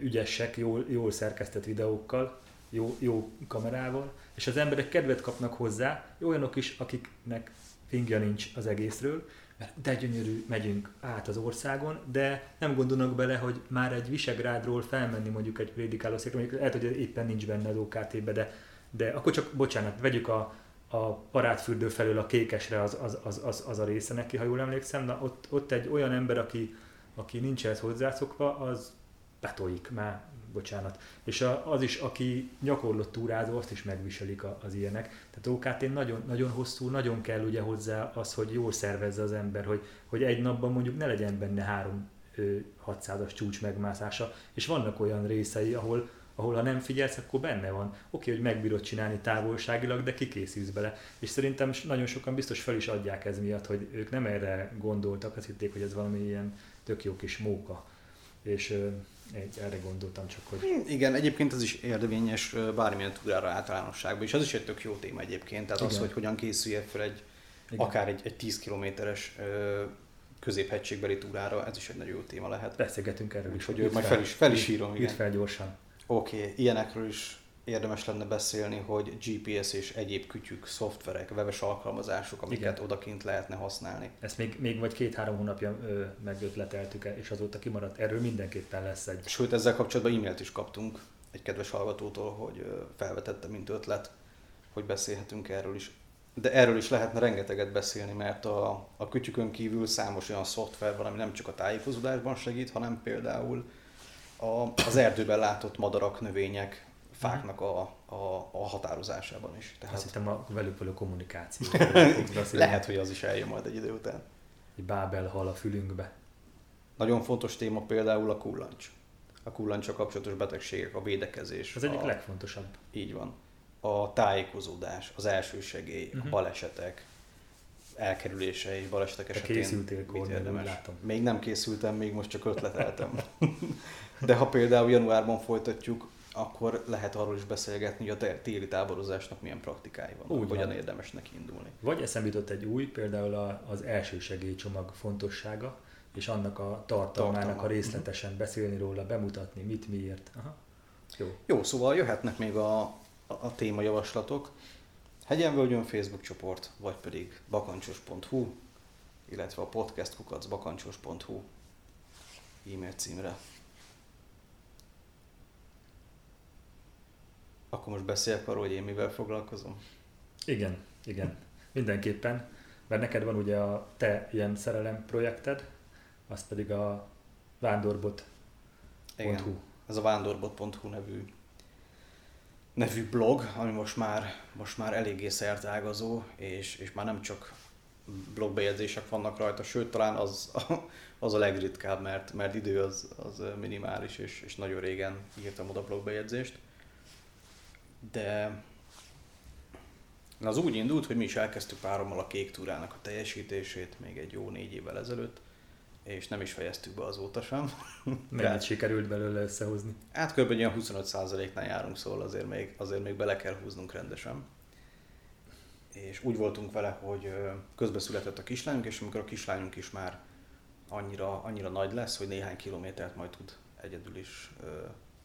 ügyesek, jól, jól szerkesztett videókkal, jó, jó kamerával, és az emberek kedvet kapnak hozzá, olyanok is, akiknek fingja nincs az egészről, mert de gyönyörű, megyünk át az országon, de nem gondolnak bele, hogy már egy Visegrádról felmenni mondjuk egy prédikálószékre, mondjuk lehet, hogy éppen nincs benne az OKT-be, de, de akkor csak, bocsánat, vegyük a, a parádfürdő felől a kékesre az, az, az, az, az a része neki, ha jól emlékszem, na ott, ott egy olyan ember, aki, aki nincs ehhez hozzászokva, az betoljik már, bocsánat. És a, az is, aki gyakorlott túrázó, azt is megviselik a, az ilyenek. Tehát OKT nagyon, nagyon hosszú, nagyon kell ugye hozzá az, hogy jól szervezze az ember, hogy, hogy egy napban mondjuk ne legyen benne három ö, 600-as csúcs megmászása, és vannak olyan részei, ahol, ahol ha nem figyelsz, akkor benne van. Oké, hogy megbírod csinálni távolságilag, de kikészülsz bele. És szerintem nagyon sokan biztos fel is adják ez miatt, hogy ők nem erre gondoltak, azt hitték, hogy ez valami ilyen tök jó kis móka. És erre gondoltam csak, hogy Igen, egyébként ez is érvényes ö, bármilyen túrára általánosságban, és az is egy tök jó téma egyébként, tehát az, Igen. hogy hogyan készülje fel egy, Igen. akár egy, egy 10 kilométeres középhegységbeli túrára, ez is egy nagyon jó téma lehet. beszélgetünk erről is. Írd majd fel is- fel is írom, Írd fel gyorsan. Oké, okay, ilyenekről is érdemes lenne beszélni, hogy GPS és egyéb kütyük, szoftverek, webes alkalmazások, amiket Igen. odakint lehetne használni. Ezt még, még vagy két-három hónapja ö, megötleteltük, és azóta kimaradt. Erről mindenképpen lesz egy. Sőt, ezzel kapcsolatban e-mailt is kaptunk egy kedves hallgatótól, hogy felvetette, mint ötlet, hogy beszélhetünk erről is. De erről is lehetne rengeteget beszélni, mert a, a kütyükön kívül számos olyan szoftver van, ami nem csak a tájékozódásban segít, hanem például a, az erdőben látott madarak, növények, fáknak a, a, a határozásában is. Azt Tehát hittem a velük való kommunikáció. lehet, hogy az is eljön majd egy idő után. Egy bábel hal a fülünkbe. Nagyon fontos téma például a kullancs. A kullancsal kapcsolatos betegségek, a védekezés. Az egyik a, legfontosabb. Így van. A tájékozódás, az elsősegély, uh-huh. a Mhm. balesetek, elkerülései, balesetek Te esetén készültél, úgy látom. Még nem készültem, még most csak ötleteltem. De ha például januárban folytatjuk, akkor lehet arról is beszélgetni, hogy a téli táborozásnak milyen praktikái vannak, Úgy hogyan van. érdemes neki indulni. Vagy eszembe jutott egy új, például az első segélycsomag fontossága, és annak a tartalmának Tartalma. a részletesen beszélni róla, bemutatni, mit, miért. Aha. Jó. Jó, szóval jöhetnek még a, a, a témajavaslatok. Hegyenvölgyön Facebook csoport, vagy pedig bakancsos.hu, illetve a podcastkukacbakancsos.hu e-mail címre. Akkor most beszéljek arról, hogy én mivel foglalkozom? Igen, igen. Mindenképpen. Mert neked van ugye a te ilyen szerelem projekted, az pedig a vándorbot.hu. Igen, ez a vándorbot.hu nevű nevű blog, ami most már, most már eléggé szertágazó, és, és már nem csak blogbejegyzések vannak rajta, sőt talán az, az a legritkább, mert, mert idő az, az minimális, és, és nagyon régen írtam oda blogbejegyzést. De az úgy indult, hogy mi is elkezdtük párommal a kék túrának a teljesítését még egy jó négy évvel ezelőtt, és nem is fejeztük be azóta sem. Mennyit sikerült belőle összehozni? Hát kb. olyan 25%-nál járunk, szóval azért még, azért még bele kell húznunk rendesen. És úgy voltunk vele, hogy közbe született a kislányunk, és amikor a kislányunk is már annyira, annyira nagy lesz, hogy néhány kilométert majd tud egyedül is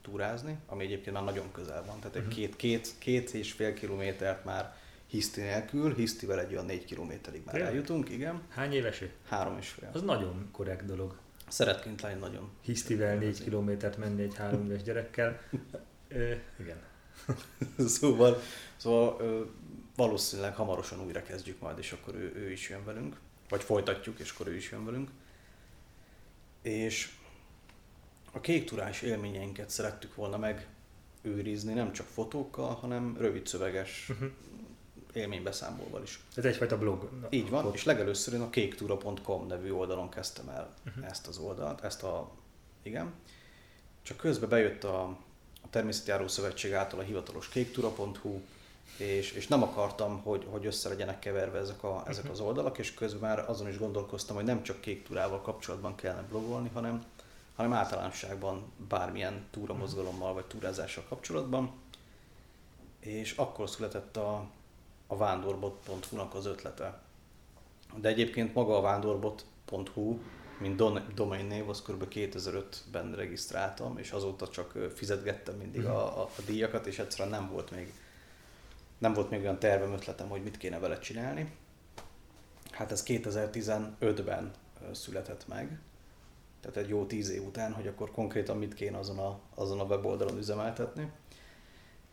túrázni, ami egyébként már nagyon közel van. Tehát egy uh-huh. két, két, két és fél kilométert már hiszti nélkül, hisztivel egy olyan négy kilométerig már Tényleg? eljutunk, igen. Hány éves ő? Három és fél. Az nagyon korrekt dolog. Szeretként lány nagyon. Hisztivel négy kilométert menni egy három éves gyerekkel. Ö, igen. szóval, szóval ö, valószínűleg hamarosan újra kezdjük majd, és akkor ő, ő is jön velünk. Vagy folytatjuk, és akkor ő is jön velünk. És a kék turás élményeinket szerettük volna megőrizni, nem csak fotókkal, hanem rövid szöveges uh-huh. élménybeszámolóval is. Ez egyfajta blog. Így van, és legelőször én a kéktura.com nevű oldalon kezdtem el uh-huh. ezt az oldalt, ezt a, igen. Csak közben bejött a, a Természetjáró Szövetség által a hivatalos kéktura.hu, és, és nem akartam, hogy, hogy össze legyenek keverve ezek, a, ezek uh-huh. az oldalak, és közben már azon is gondolkoztam, hogy nem csak kék turával kapcsolatban kellene blogolni, hanem hanem általánosságban bármilyen túramozgalommal vagy túrázással kapcsolatban. És akkor született a, a vándorbot.hu-nak az ötlete. De egyébként maga a vándorbot.hu, mint domain név, az kb. 2005-ben regisztráltam, és azóta csak fizetgettem mindig a, a, a díjakat, és egyszerűen nem volt még nem volt még olyan tervem, ötletem, hogy mit kéne vele csinálni. Hát ez 2015-ben született meg, tehát egy jó tíz év után, hogy akkor konkrétan mit kéne azon a, azon a weboldalon üzemeltetni.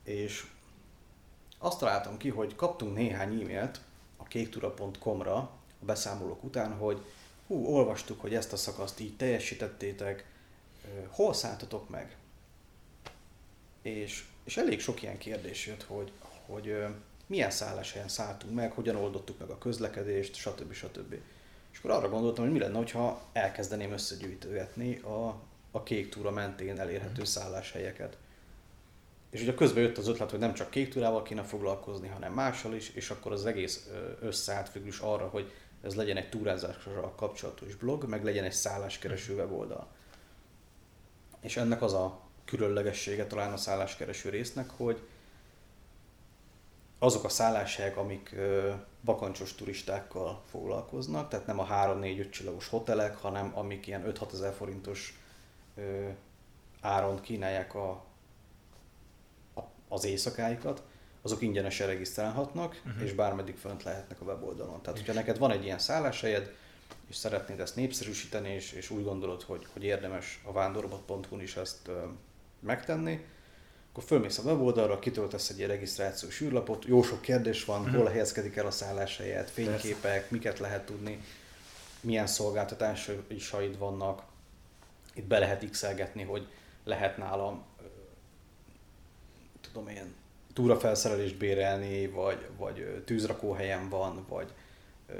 És azt találtam ki, hogy kaptunk néhány e-mailt a kéktura.com-ra a beszámolók után, hogy hú, olvastuk, hogy ezt a szakaszt így teljesítettétek, hol szálltatok meg? És, és elég sok ilyen kérdés jött, hogy, hogy milyen szálláshelyen szálltunk meg, hogyan oldottuk meg a közlekedést, stb. stb. És akkor arra gondoltam, hogy mi lenne, ha elkezdeném összegyűjtögetni a, a kék túra mentén elérhető mhm. szálláshelyeket. És ugye közben jött az ötlet, hogy nem csak kék túrával kéne foglalkozni, hanem mással is, és akkor az egész összeállt végül is arra, hogy ez legyen egy túrázásra kapcsolatos blog, meg legyen egy szálláskereső mhm. weboldal. És ennek az a különlegessége talán a szálláskereső résznek, hogy azok a szálláshelyek, amik bakancsos turistákkal foglalkoznak, tehát nem a 3-4-5 csillagos hotelek, hanem amik ilyen 5-6 ezer forintos áron kínálják a, a, az éjszakáikat, azok ingyenesen regisztrálhatnak, uh-huh. és bármeddig fönt lehetnek a weboldalon. Tehát, hogyha neked van egy ilyen szálláshelyed, és szeretnéd ezt népszerűsíteni, és, és úgy gondolod, hogy, hogy érdemes a vándorbat.hu-n is ezt ö, megtenni, akkor fölmész a weboldalra, kitöltesz egy regisztrációs űrlapot, jó sok kérdés van, uh-huh. hol helyezkedik el a szálláshelyet, fényképek, Persze. miket lehet tudni, milyen szolgáltatásaid vannak. Itt be lehet x hogy lehet nálam tudom én, túrafelszerelést bérelni, vagy, vagy tűzrakóhelyen van, vagy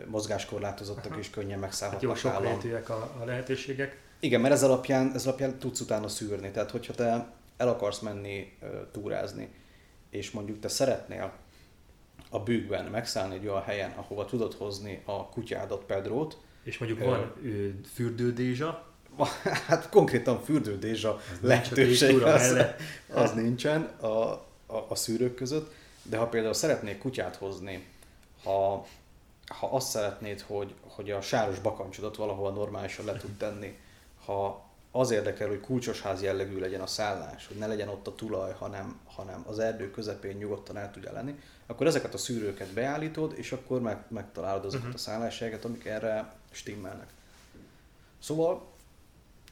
mozgáskorlátozottak Aha. is könnyen megszállhatnak hát jó, sok a, a lehetőségek. Igen, mert ez alapján, ez alapján tudsz utána szűrni. Tehát, hogyha te el akarsz menni túrázni, és mondjuk te szeretnél a bűkben megszállni egy olyan helyen, ahova tudod hozni a kutyádat, Pedrót. És mondjuk van fürdődézsa. hát konkrétan fürdődés a lehetőség, az, az nincsen a, a, a szűrők között, de ha például szeretnék kutyát hozni, ha, ha azt szeretnéd, hogy, hogy a sáros bakancsodat valahol normálisan le tud tenni, ha az érdekel, hogy kulcsosház jellegű legyen a szállás, hogy ne legyen ott a tulaj, hanem, hanem az erdő közepén nyugodtan el tudja lenni, akkor ezeket a szűrőket beállítod, és akkor meg, megtalálod azokat uh-huh. a szálláshelyeket, amik erre stimmelnek. Szóval,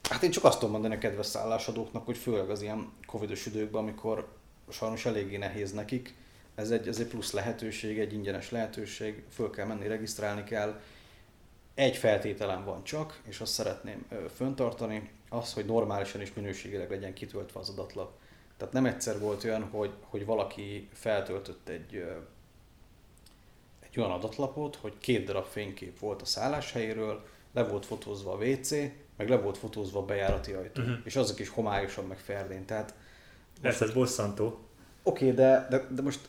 hát én csak azt tudom mondani a kedves szállásadóknak, hogy főleg az ilyen covidos időkben, amikor sajnos eléggé nehéz nekik, ez egy, ez egy plusz lehetőség, egy ingyenes lehetőség, föl kell menni, regisztrálni kell. Egy feltételem van csak, és azt szeretném föntartani, az, hogy normálisan és minőségileg legyen kitöltve az adatlap. Tehát nem egyszer volt olyan, hogy, hogy valaki feltöltött egy, egy olyan adatlapot, hogy két darab fénykép volt a szálláshelyéről, le volt fotózva a WC, meg le volt fotózva a bejárati ajtó, uh-huh. és azok is homályosan meg ferdén. Tehát most, ez, ez bosszantó. Oké, okay, de, de, de most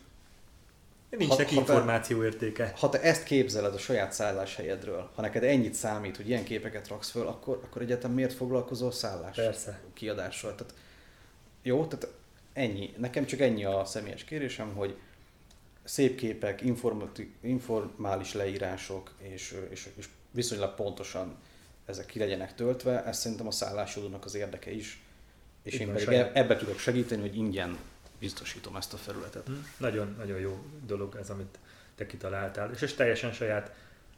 Nincs neki információ értéke. Ha te ezt képzeled a saját szálláshelyedről, ha neked ennyit számít, hogy ilyen képeket raksz föl, akkor, akkor egyetem miért foglalkozol szállás Persze. kiadással? Tehát, jó, tehát ennyi. Nekem csak ennyi a személyes kérésem, hogy szép képek, informális leírások, és, és, és viszonylag pontosan ezek ki legyenek töltve, ez szerintem a szállásodónak az érdeke is, és Itt én pedig saját. ebbe tudok segíteni, hogy ingyen biztosítom ezt a felületet. Hm, nagyon, nagyon jó dolog ez, amit te kitaláltál. És ez teljesen saját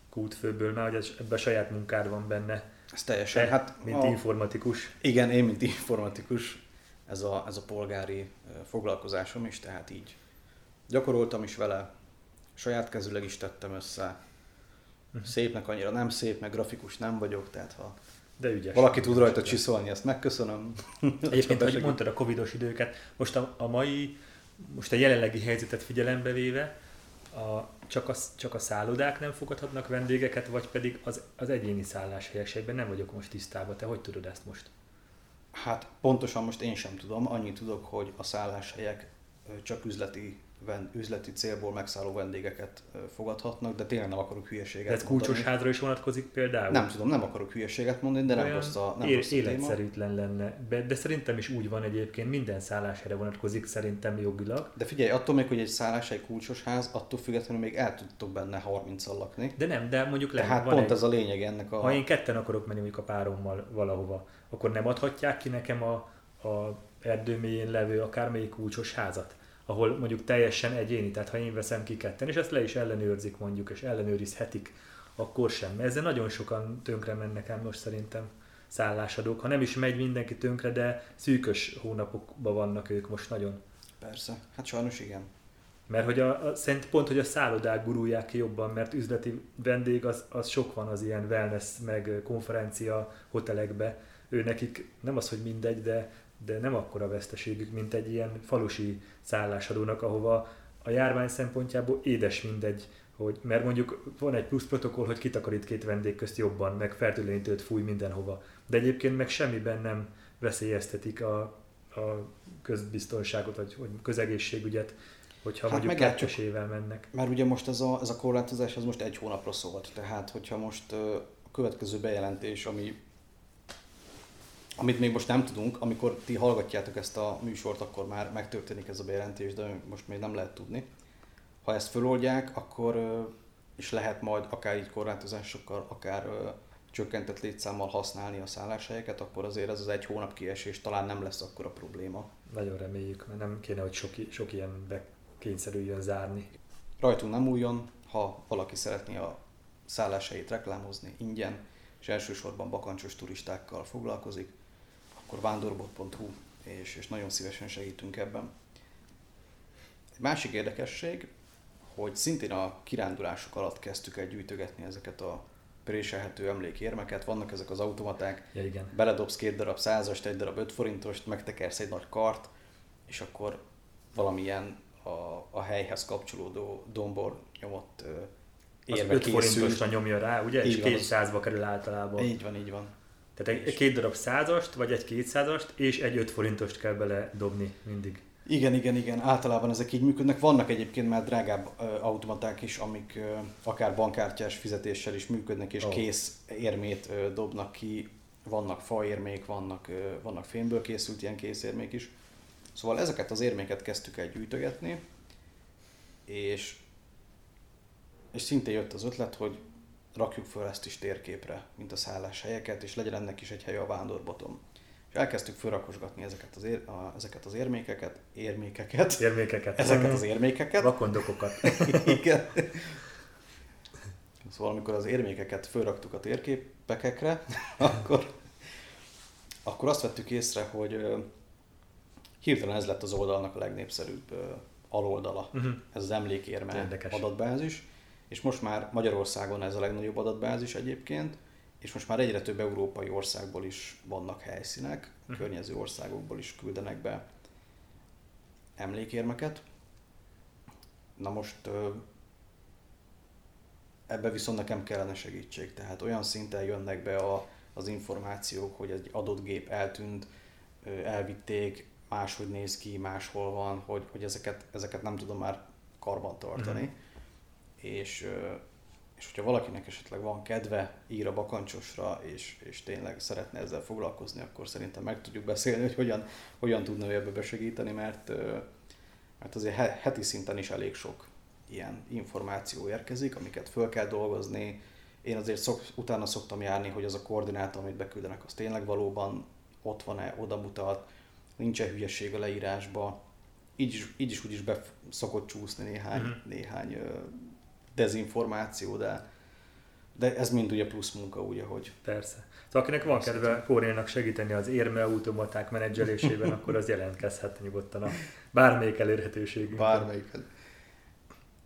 kútfőből, mert hogy ez, ebben saját munkád van benne. Ez teljesen. Te, hát mint a, informatikus. Igen, én mint informatikus, ez a, ez a polgári foglalkozásom is, tehát így gyakoroltam is vele, saját kezüleg is tettem össze. Uh-huh. Szépnek annyira nem szép, meg grafikus nem vagyok, tehát ha de ügyes. Valaki tud rajta csiszolni, ezt megköszönöm. Egyébként, hogy mondtad a covidos időket, most a, a mai, most a jelenlegi helyzetet figyelembe véve, a, csak, a, csak a szállodák nem fogadhatnak vendégeket, vagy pedig az, az egyéni szálláshelyekben nem vagyok most tisztában. Te hogy tudod ezt most? Hát pontosan most én sem tudom, annyit tudok, hogy a szálláshelyek csak üzleti üzleti célból megszálló vendégeket fogadhatnak, de tényleg nem akarok hülyeséget De ez kulcsos házra is vonatkozik például? Nem tudom, nem akarok hülyeséget mondani, de nem rossz a, nem rossz a életszerűtlen téma. lenne. De szerintem is úgy van egyébként, minden szálláshelyre vonatkozik szerintem jogilag. De figyelj, attól még, hogy egy szálláshely kulcsos ház, attól függetlenül még el tudtok benne 30 lakni. De nem, de mondjuk lehet. Tehát pont egy, ez a lényeg ennek a... Ha én ketten akarok menni mondjuk a párommal valahova, akkor nem adhatják ki nekem a, a erdő mélyén levő akármelyik kulcsos házat? Ahol mondjuk teljesen egyéni, tehát ha én veszem ki ketten, és ezt le is ellenőrzik mondjuk, és ellenőrizhetik, akkor sem. Ezzel nagyon sokan tönkre mennek el most szerintem szállásadók. Ha nem is megy mindenki tönkre, de szűkös hónapokban vannak ők most nagyon. Persze, hát sajnos igen. Mert hogy a, a, szerint pont, hogy a szállodák gurulják ki jobban, mert üzleti vendég az, az sok van az ilyen wellness meg konferencia hotelekbe. Ő nekik nem az, hogy mindegy, de de nem akkora veszteségük, mint egy ilyen falusi szállásadónak, ahova a járvány szempontjából édes mindegy, hogy, mert mondjuk van egy plusz protokoll, hogy kitakarít két vendég közt jobban, meg fertőtlenítőt fúj mindenhova. De egyébként meg semmiben nem veszélyeztetik a, a közbiztonságot, vagy, vagy közegészségügyet, hogyha hát mondjuk kettesével mennek. Mert ugye most ez a, ez a korlátozás, ez most egy hónapra szólt. Tehát, hogyha most a következő bejelentés, ami amit még most nem tudunk, amikor ti hallgatjátok ezt a műsort, akkor már megtörténik ez a bejelentés, de most még nem lehet tudni. Ha ezt föloldják, akkor is lehet majd akár így korlátozásokkal, akár csökkentett létszámmal használni a szálláshelyeket, akkor azért ez az egy hónap kiesés talán nem lesz akkor a probléma. Nagyon reméljük, mert nem kéne, hogy sok, sok ilyen bekényszerüljön zárni. Rajtunk nem újon, ha valaki szeretné a szálláshelyét reklámozni ingyen, és elsősorban bakancsos turistákkal foglalkozik, akkor vándorbot.hu, és, és nagyon szívesen segítünk ebben. Egy másik érdekesség, hogy szintén a kirándulások alatt kezdtük el gyűjtögetni ezeket a préselhető emlékérmeket. Vannak ezek az automaták, ja, igen. beledobsz két darab százast, egy darab öt forintost, megtekersz egy nagy kart, és valamilyen a, a helyhez kapcsolódó dombor nyomott érve az 5 forintosra nyomja rá, ugye? Így és 200-ba kerül általában. Így van, így van. Tehát egy, két darab százast, vagy egy kétszázast, és egy öt forintost kell bele dobni mindig. Igen, igen, igen. Általában ezek így működnek. Vannak egyébként már drágább automaták is, amik akár bankkártyás fizetéssel is működnek, és oh. kész érmét dobnak ki vannak faérmék, vannak, vannak fémből készült ilyen készérmék is. Szóval ezeket az érméket kezdtük el gyűjtögetni, és, és szintén jött az ötlet, hogy rakjuk föl ezt is térképre, mint a szálláshelyeket, és legyen ennek is egy hely a vándorboton. És elkezdtük felrakosgatni ezeket az, ér, a, ezeket az érmékeket, érmékeket, érmékeket, ezeket az érmékeket. Vakondokokat. Igen. Szóval amikor az érmékeket fölraktuk a térképekre, akkor, akkor azt vettük észre, hogy hirtelen ez lett az oldalnak a legnépszerűbb aloldala. Uh-huh. Ez az emlékérme Érdekes. adatbázis. És most már Magyarországon ez a legnagyobb adatbázis egyébként, és most már egyre több európai országból is vannak helyszínek, uh-huh. környező országokból is küldenek be emlékérmeket. Na most ebbe viszont nekem kellene segítség, tehát olyan szinten jönnek be a, az információk, hogy egy adott gép eltűnt, elvitték, máshogy néz ki, máshol van, hogy, hogy ezeket, ezeket nem tudom már karban tartani. Mm-hmm. És, és hogyha valakinek esetleg van kedve, ír a bakancsosra, és, és tényleg szeretne ezzel foglalkozni, akkor szerintem meg tudjuk beszélni, hogy hogyan, hogyan tudna ebbe besegíteni, mert, mert azért heti szinten is elég sok ilyen információ érkezik, amiket föl kell dolgozni. Én azért szok, utána szoktam járni, hogy az a koordináta, amit beküldenek, az tényleg valóban ott van-e, oda mutat, nincs-e hülyeség a leírásba. Így is, így is úgy is be szokott csúszni néhány, uh-huh. néhány dezinformáció, de, de ez mind ugye plusz munka, ugye, hogy... Persze. Szóval akinek van kedve Kórénak segíteni az érme automaták menedzselésében, akkor az jelentkezhet nyugodtan a bármelyik elérhetőségünk. Bármelyik.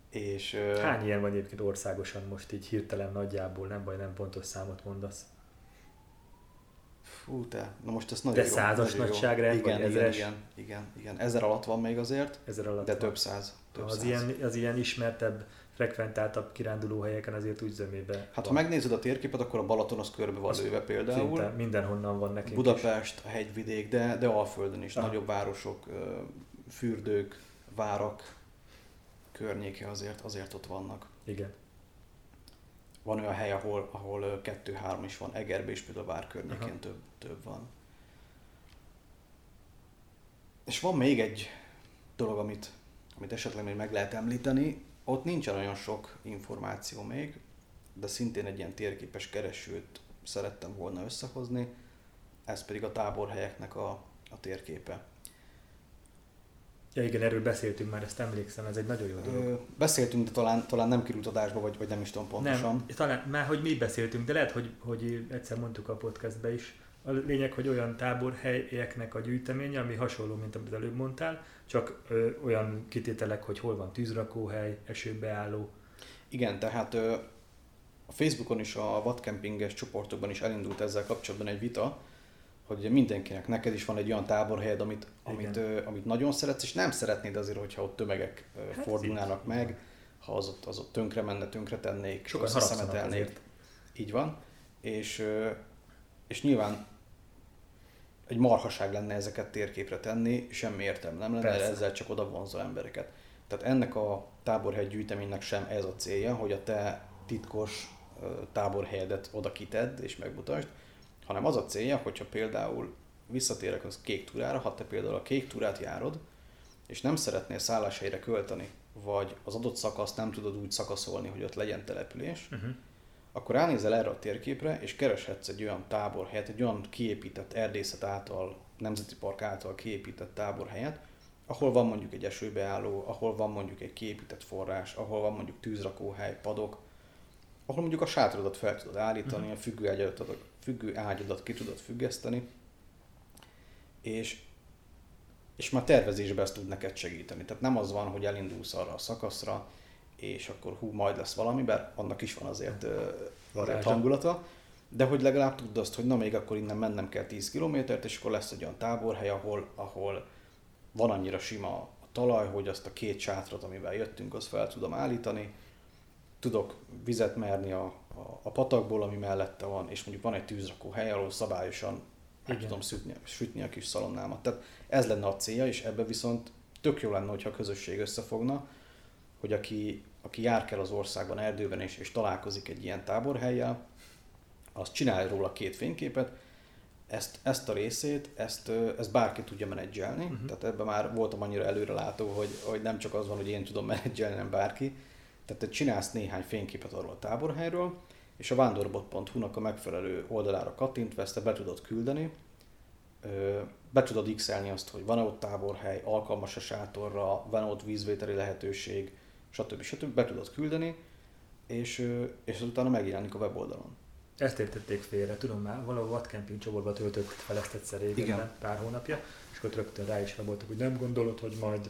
És, Hány ilyen van egyébként országosan most így hirtelen nagyjából, nem baj, nem pontos számot mondasz? Fú, te, na most ezt nagyon De százas nagyságrend, igen, vagy igen, igen, igen, igen, ezer alatt van még azért, ezer alatt de van. több száz. Több az, száz. Ilyen, az ilyen ismertebb, frekventáltabb kiránduló helyeken azért úgy zömébe Hát van. ha megnézed a térképet, akkor a Balaton az körbe van lőve például. Szinte mindenhonnan van nekünk Budapest, is. a hegyvidék, de, de Alföldön is, Aha. nagyobb városok, fürdők, várak környéke azért, azért ott vannak. Igen van olyan hely, ahol, ahol kettő-három is van, Egerbe is például a vár környékén több, több van. És van még egy dolog, amit, amit esetleg még meg lehet említeni, ott nincsen olyan sok információ még, de szintén egy ilyen térképes keresőt szerettem volna összehozni, ez pedig a táborhelyeknek a, a térképe. Ja igen, erről beszéltünk már, ezt emlékszem, ez egy nagyon jó dolog. Ö, beszéltünk, de talán, talán nem került adásba, vagy, vagy nem is tudom pontosan. Nem, talán már, hogy mi beszéltünk, de lehet, hogy, hogy egyszer mondtuk a podcastbe is. A lényeg, hogy olyan táborhelyeknek a gyűjteménye, ami hasonló, mint amit előbb mondtál, csak ö, olyan kitételek, hogy hol van tűzrakóhely, esőbeálló. Igen, tehát ö, a Facebookon is, a vadkempinges csoportokban is elindult ezzel kapcsolatban egy vita, hogy mindenkinek, neked is van egy olyan táborhelyed, amit, amit, ö, amit nagyon szeretsz, és nem szeretnéd azért, hogyha ott tömegek hát fordulnának meg, van. ha az ott, az ott tönkre menne, tönkre tennék, sokan szemetelnék. Így van. És, ö, és nyilván egy marhaság lenne ezeket térképre tenni, semmi értelme nem lenne, Persze. ezzel csak oda vonzol embereket. Tehát ennek a táborhely gyűjteménynek sem ez a célja, hogy a te titkos táborhelyedet oda kitedd és megmutasd, hanem az a célja, hogyha például visszatérek az kék túrára, ha te például a kék túrát járod, és nem szeretnél szálláshelyre költeni, vagy az adott szakaszt nem tudod úgy szakaszolni, hogy ott legyen település, uh-huh. Akkor ránézel erre a térképre, és kereshetsz egy olyan táborhelyet, egy olyan kiépített erdészet által, nemzeti park által kiépített táborhelyet, ahol van mondjuk egy esőbeálló, ahol van mondjuk egy kiépített forrás, ahol van mondjuk tűzrakóhely, padok, ahol mondjuk a sátrodat fel tudod állítani, uh-huh. a függőágyadat, függő ágyadat ki tudod függeszteni, és, és már tervezésben ezt tud neked segíteni. Tehát nem az van, hogy elindulsz arra a szakaszra, és akkor hú, majd lesz valami, bár annak is van azért, uh, hangulata, de hogy legalább tudd azt, hogy na még akkor innen mennem kell 10 kilométert, és akkor lesz egy olyan táborhely, ahol, ahol van annyira sima a talaj, hogy azt a két sátrat, amivel jöttünk, azt fel tudom állítani, tudok vizet merni a, a, a patakból, ami mellette van, és mondjuk van egy tűzrakó hely, ahol szabályosan meg tudom sütni, sütni a kis szalonnámat. Tehát ez lenne a célja, és ebbe viszont tök jó lenne, hogyha a közösség összefogna, hogy aki, aki jár kell az országban, erdőben és, és találkozik egy ilyen táborhelyjel, az csinálj róla két fényképet, ezt, ezt a részét, ezt, ezt bárki tudja menedzselni, uh-huh. tehát ebben már voltam annyira előrelátó, hogy, hogy nem csak az van, hogy én tudom menedzselni, nem bárki. Tehát te csinálsz néhány fényképet arról a táborhelyről, és a vándorbot.hu-nak a megfelelő oldalára kattintva ezt te be tudod küldeni, be tudod x azt, hogy van-e ott táborhely, alkalmas a sátorra, van ott vízvételi lehetőség, stb. stb. be tudod küldeni, és, és utána megjelenik a weboldalon. Ezt értették félre, tudom már, valahol vadcamping csoportba töltött fel ezt egyszer régen, pár hónapja, és akkor rögtön rá is voltak, hogy nem gondolod, hogy majd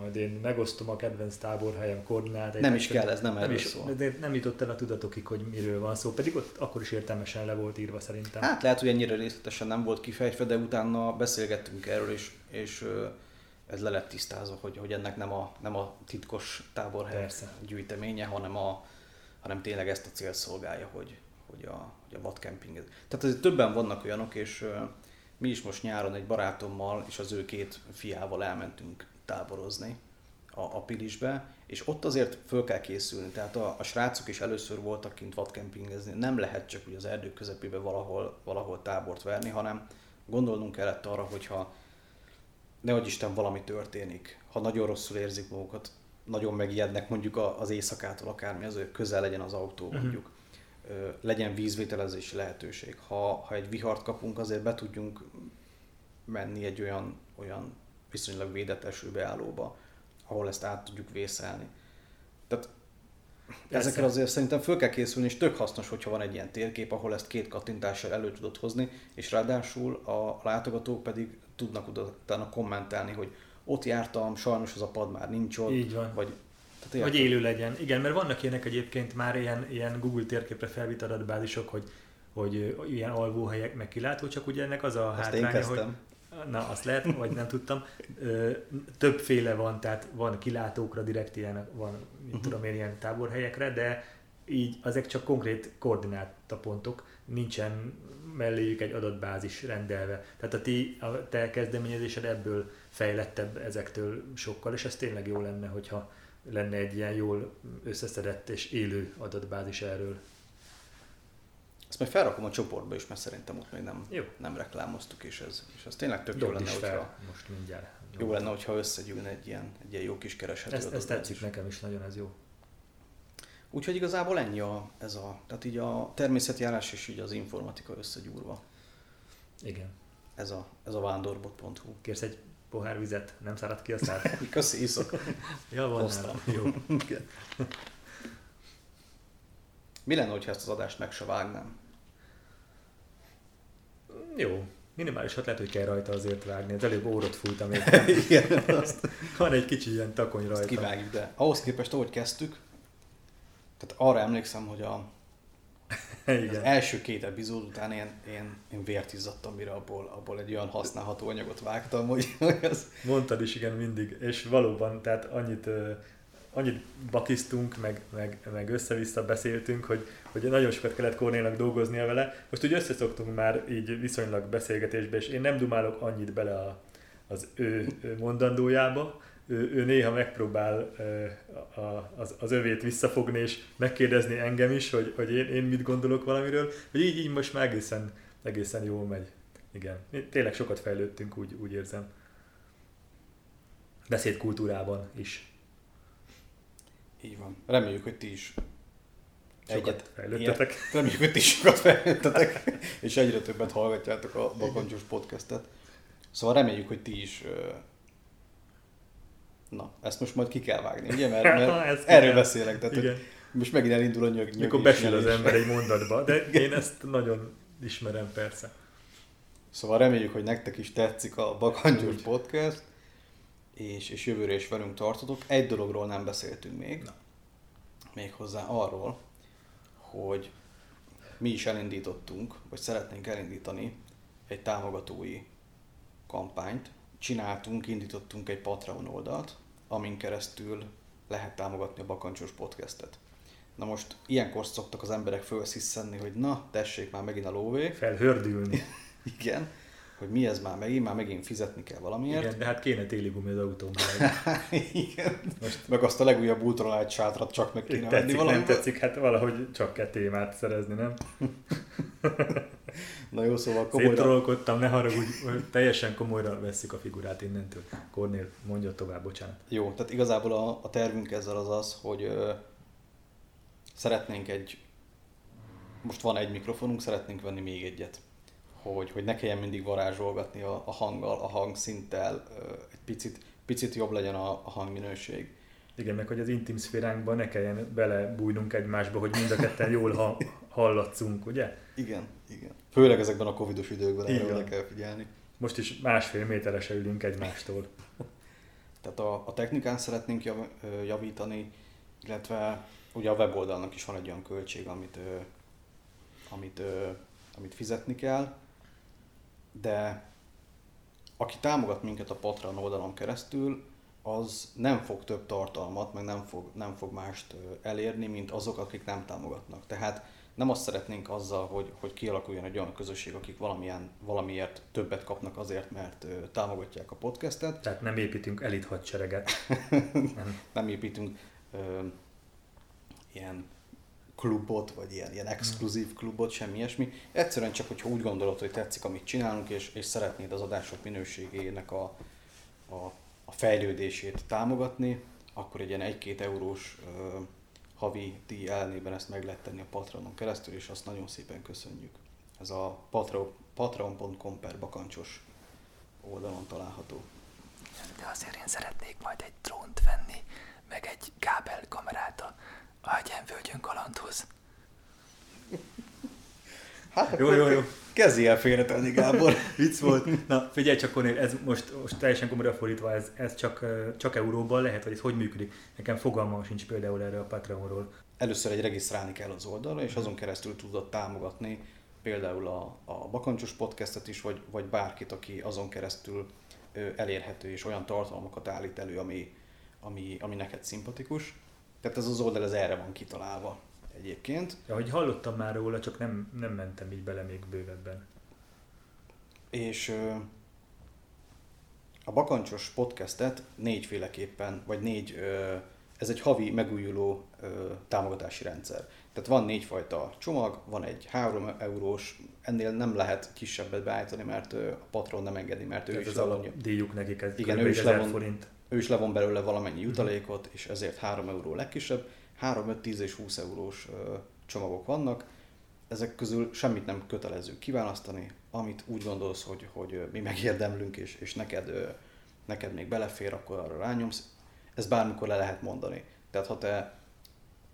majd én megosztom a kedvenc táborhelyem koordinátát. Nem is kell, ez nem, nem is, szól. De nem jutott el a tudatokig, hogy miről van szó, pedig ott akkor is értelmesen le volt írva szerintem. Hát lehet, hogy ennyire részletesen nem volt kifejtve, de utána beszélgettünk erről, és, és ez le lett tisztázva, hogy, hogy ennek nem a, nem a titkos táborhely Persze. gyűjteménye, hanem, a, hanem tényleg ezt a cél szolgálja, hogy, hogy a, hogy a vadkemping. Tehát azért többen vannak olyanok, és mi is most nyáron egy barátommal és az ő két fiával elmentünk táborozni a, a Pilisbe, és ott azért föl kell készülni. Tehát a, a srácok is először voltak kint vadkempingezni. Nem lehet csak úgy az erdő közepébe valahol, valahol tábort verni, hanem gondolnunk kellett arra, hogyha nehogy Isten valami történik, ha nagyon rosszul érzik magukat, nagyon megijednek mondjuk az éjszakától akármi, az, hogy közel legyen az autó mhm. mondjuk, uh-huh. legyen vízvételezési lehetőség. Ha, ha egy vihart kapunk, azért be tudjunk menni egy olyan, olyan viszonylag védett esőbeállóba, ahol ezt át tudjuk vészelni. Tehát Persze. ezekre azért szerintem föl kell készülni, és tök hasznos, hogyha van egy ilyen térkép, ahol ezt két kattintással elő tudod hozni, és ráadásul a látogatók pedig tudnak utána kommentálni, hogy ott jártam, sajnos az a pad már nincs ott, Így van. vagy tehát hogy élő legyen. Igen, mert vannak ilyenek egyébként már ilyen, ilyen Google térképre felvitt adatbázisok, hogy, hogy ilyen alvóhelyek meg kilátó, csak ugye ennek az a Azt hátránya, hogy, na azt lehet, vagy nem tudtam, többféle van, tehát van kilátókra direkt ilyen, van, mit uh-huh. tudom én, ilyen táborhelyekre, de így ezek csak konkrét koordinátapontok, nincsen melléjük egy adatbázis rendelve. Tehát a, ti, a te kezdeményezésed ebből fejlettebb ezektől sokkal, és ez tényleg jó lenne, hogyha lenne egy ilyen jól összeszedett és élő adatbázis erről. Ezt majd felrakom a csoportba is, mert szerintem ott még nem, jó. nem reklámoztuk, és ez, és ez tényleg tök jó lenne, hogyha, most mindjárt. Jó, jó lenne, hogyha összegyűlne egy ilyen, egy ilyen jó kis kereshető. Ez, ez tetszik nekem is, nagyon ez jó. Úgyhogy igazából ennyi a, ez a, tehát így a természetjárás és így az informatika összegyúrva. Igen. Ez a, ez a vándorbot.hu. Kérsz egy pohár vizet? Nem szárad ki a szád? Köszi, iszok. ja, van Jó. Mi lenne, hogyha ezt az adást meg se vágnám? Jó, minimálisat lehet, hogy kell rajta azért vágni. Az előbb órot fújtam még. Igen, azt... Van egy kicsi ilyen takony rajta. Azt kivágjuk, de ahhoz képest, ahogy kezdtük, tehát arra emlékszem, hogy a, Igen. az első két epizód után én, én, én vért izzadtam, mire abból, abból egy olyan használható anyagot vágtam, hogy, hogy az... Mondtad is, igen, mindig. És valóban, tehát annyit annyit bakisztunk, meg, meg, meg össze-vissza beszéltünk, hogy, hogy nagyon sokat kellett Kornélnak dolgoznia vele. Most úgy összeszoktunk már így viszonylag beszélgetésbe, és én nem dumálok annyit bele a, az ő mondandójába, ő, ő néha megpróbál a, a, az, az övét visszafogni, és megkérdezni engem is, hogy, hogy én, én mit gondolok valamiről, hogy így, így most már egészen, egészen jól megy. Igen, tényleg sokat fejlődtünk, úgy, úgy érzem. Beszédkultúrában is. Így van. Reméljük, hogy ti is sokat egyet fejlődtetek. Ilyet, reméljük, hogy ti is sokat fejlődtetek, és egyre többet hallgatjátok a Bakancsos podcastet. Szóval reméljük, hogy ti is Na, ezt most majd ki kell vágni, ugye? Mert, mert erről beszélek. Tehát, Igen. most megint elindul a nyög. Mikor besül az ember egy mondatba, de én ezt nagyon ismerem persze. Szóval reméljük, hogy nektek is tetszik a Bakangyos podcast és, és jövőre is velünk tartotok. Egy dologról nem beszéltünk még, Na. méghozzá arról, hogy mi is elindítottunk, vagy szeretnénk elindítani egy támogatói kampányt. Csináltunk, indítottunk egy Patreon oldalt, amin keresztül lehet támogatni a Bakancsos podcastet. Na most ilyenkor szoktak az emberek fölsziszenni, hogy na, tessék már megint a lóvé. Felhördülni. Igen hogy mi ez már megint, már megint fizetni kell valamiért. Igen, de hát kéne téli gumi az autóban. Igen. Most meg azt a legújabb ultralight sátrat csak meg kéne tetszik, venni valamivel. Nem tetszik, hát valahogy csak kell témát szerezni, nem? Na jó, szóval komolyra... Széttorolkodtam, ne haragudj, teljesen komolyra vesszük a figurát innentől. Kornél, mondja tovább, bocsánat. Jó, tehát igazából a, a tervünk ezzel az az, hogy ö, szeretnénk egy, most van egy mikrofonunk, szeretnénk venni még egyet. Hogy, hogy ne kelljen mindig varázsolgatni a, a hanggal, a hangszinttel, egy picit, picit jobb legyen a, a hangminőség. Igen, meg hogy az intim szféránkban ne kelljen belebújnunk egymásba, hogy mind a ketten jól ha, hallatszunk, ugye? Igen, igen. Főleg ezekben a covidos időkben erre oda kell figyelni. Most is másfél méteresre ülünk egymástól. Tehát a, a technikán szeretnénk jav, javítani, illetve ugye a weboldalnak is van egy olyan költség, amit, amit, amit fizetni kell, de aki támogat minket a Patreon oldalon keresztül, az nem fog több tartalmat, meg nem fog, nem fog mást elérni, mint azok, akik nem támogatnak. Tehát nem azt szeretnénk azzal, hogy, hogy kialakuljon egy olyan közösség, akik valamilyen, valamiért többet kapnak azért, mert ö, támogatják a podcastet, Tehát nem építünk elit hadsereget. Nem. nem építünk ö, ilyen klubot, vagy ilyen, ilyen exkluzív klubot, semmi ilyesmi. Egyszerűen csak, hogyha úgy gondolod, hogy tetszik, amit csinálunk, és, és szeretnéd az adások minőségének a, a, a fejlődését támogatni, akkor egy ilyen 1-2 eurós ö, havi díj ellenében ezt meg lehet tenni a Patronon keresztül, és azt nagyon szépen köszönjük. Ez a patro- patreon.com per bakancsos oldalon található. De azért én szeretnék majd egy drónt venni, meg egy kábel kamerát a Agyenvölgyön kalandhoz. Hát Jó, jó, jó. Kezdj el félretenni, Gábor. Vicc volt. Na, figyelj csak, Kornél, ez most, most teljesen komolyra fordítva, ez, ez csak, csak euróban lehet, vagy ez hogy működik? Nekem fogalmam sincs például erre a Patreonról. Először egy regisztrálni kell az oldalra, és azon keresztül tudod támogatni például a, a Bakancsos podcastet is, vagy, vagy bárkit, aki azon keresztül elérhető, és olyan tartalmakat állít elő, ami, ami, ami neked szimpatikus. Tehát ez az oldal ez erre van kitalálva egyébként. Ja, hogy hallottam már róla, csak nem, nem mentem így bele még bővebben. És a Bakancsos podcastet négyféleképpen, vagy négy, ez egy havi megújuló támogatási rendszer. Tehát van négyfajta csomag, van egy 3 eurós, ennél nem lehet kisebbet beállítani, mert a patron nem engedi, mert ő Tehát is, az levonja, alapdíjuk nekik, ez Igen, ő is 1000 levon- forint. Ő is levon belőle valamennyi jutalékot, és ezért 3 euró legkisebb. 3, 5, 10 és 20 eurós csomagok vannak. Ezek közül semmit nem kötelező kiválasztani, amit úgy gondolsz, hogy, hogy mi megérdemlünk, és, és neked, neked még belefér, akkor arra rányomsz. Ezt bármikor le lehet mondani. Tehát ha te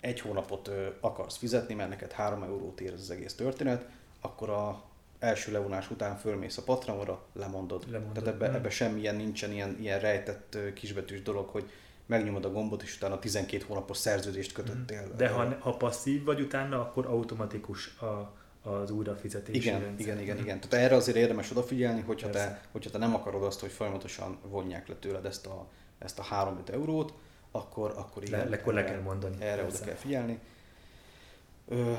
egy hónapot akarsz fizetni, mert neked 3 eurót ér az egész történet, akkor a első levonás után fölmész a Patreonra, lemondod. Lemondod, Tehát ebbe, ebbe semmilyen nincsen ilyen, ilyen rejtett kisbetűs dolog, hogy megnyomod a gombot, és utána 12 hónapos szerződést kötöttél. De ha, ha passzív vagy utána, akkor automatikus a, az újrafizetési igen, rendszer. igen, igen, igen. Tehát erre azért érdemes odafigyelni, hogyha te, Persze. hogyha te nem akarod azt, hogy folyamatosan vonják le tőled ezt a, ezt a 3-5 eurót, akkor, akkor igen. Le, akkor le kell mondani. Erre persze. oda kell figyelni. Ö,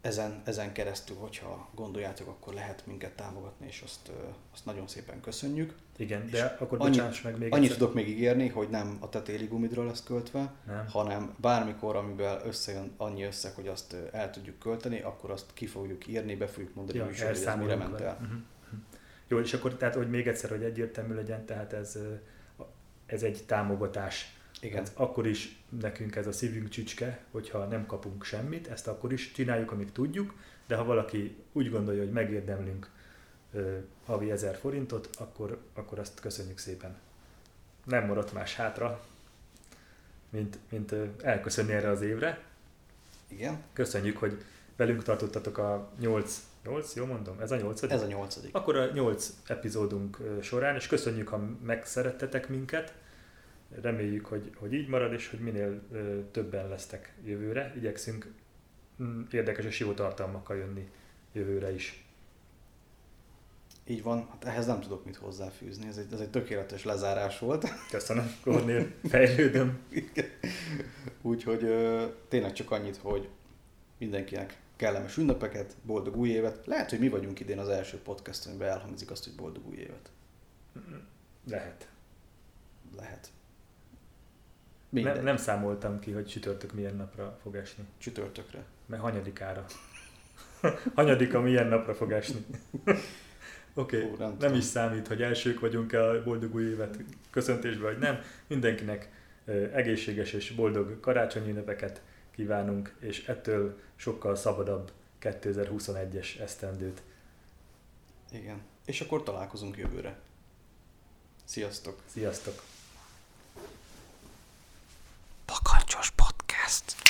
ezen, ezen keresztül, hogyha gondoljátok, akkor lehet minket támogatni, és azt, azt nagyon szépen köszönjük. Igen, És de akkor annyit- bocsáss meg még Annyit egyszer. tudok még ígérni, hogy nem a te téli gumidról lesz költve, Nem. hanem bármikor, amivel összejön annyi összeg, hogy azt el tudjuk költeni, akkor azt ki fogjuk írni, be fogjuk mondani Ja, műsorban, hogy ez mire ment el. Mhm. Jó, és akkor tehát, hogy még egyszer, hogy egyértelmű legyen, tehát ez, ez egy támogatás. Igen. Tehát akkor is nekünk ez a szívünk csücske, hogyha nem kapunk semmit, ezt akkor is csináljuk, amíg tudjuk, de ha valaki úgy gondolja, hogy megérdemlünk ö, havi 1000 forintot, akkor, akkor azt köszönjük szépen. Nem maradt más hátra, mint, mint elköszönni erre az évre. Igen, Köszönjük, hogy velünk tartottatok a 8, 8, jó mondom, ez a 8 ez a nyolcadik. akkor a nyolc epizódunk során, és köszönjük, ha megszerettetek minket. Reméljük, hogy, hogy így marad, és hogy minél többen lesztek jövőre. Igyekszünk mm, érdekes és jó tartalmakkal jönni jövőre is. Így van, hát ehhez nem tudok mit hozzáfűzni, ez egy, ez egy tökéletes lezárás volt. Köszönöm, Kornél, fejlődöm. Úgyhogy ö, tényleg csak annyit, hogy mindenkinek kellemes ünnepeket, boldog új évet. Lehet, hogy mi vagyunk idén az első podcast, amiben elhangzik azt, hogy boldog új évet. Lehet. Lehet. Nem, Mindegy. nem számoltam ki, hogy csütörtök milyen napra fog esni. Csütörtökre. Mert hanyadikára. Hanyadika milyen napra fog esni. Oké, okay, nem nem, is számít, hogy elsők vagyunk-e a boldog új évet köszöntésbe, vagy nem. Mindenkinek egészséges és boldog karácsonyi ünnepeket kívánunk, és ettől sokkal szabadabb 2021-es esztendőt. Igen. És akkor találkozunk jövőre. Sziasztok! Sziasztok! josh Podcast.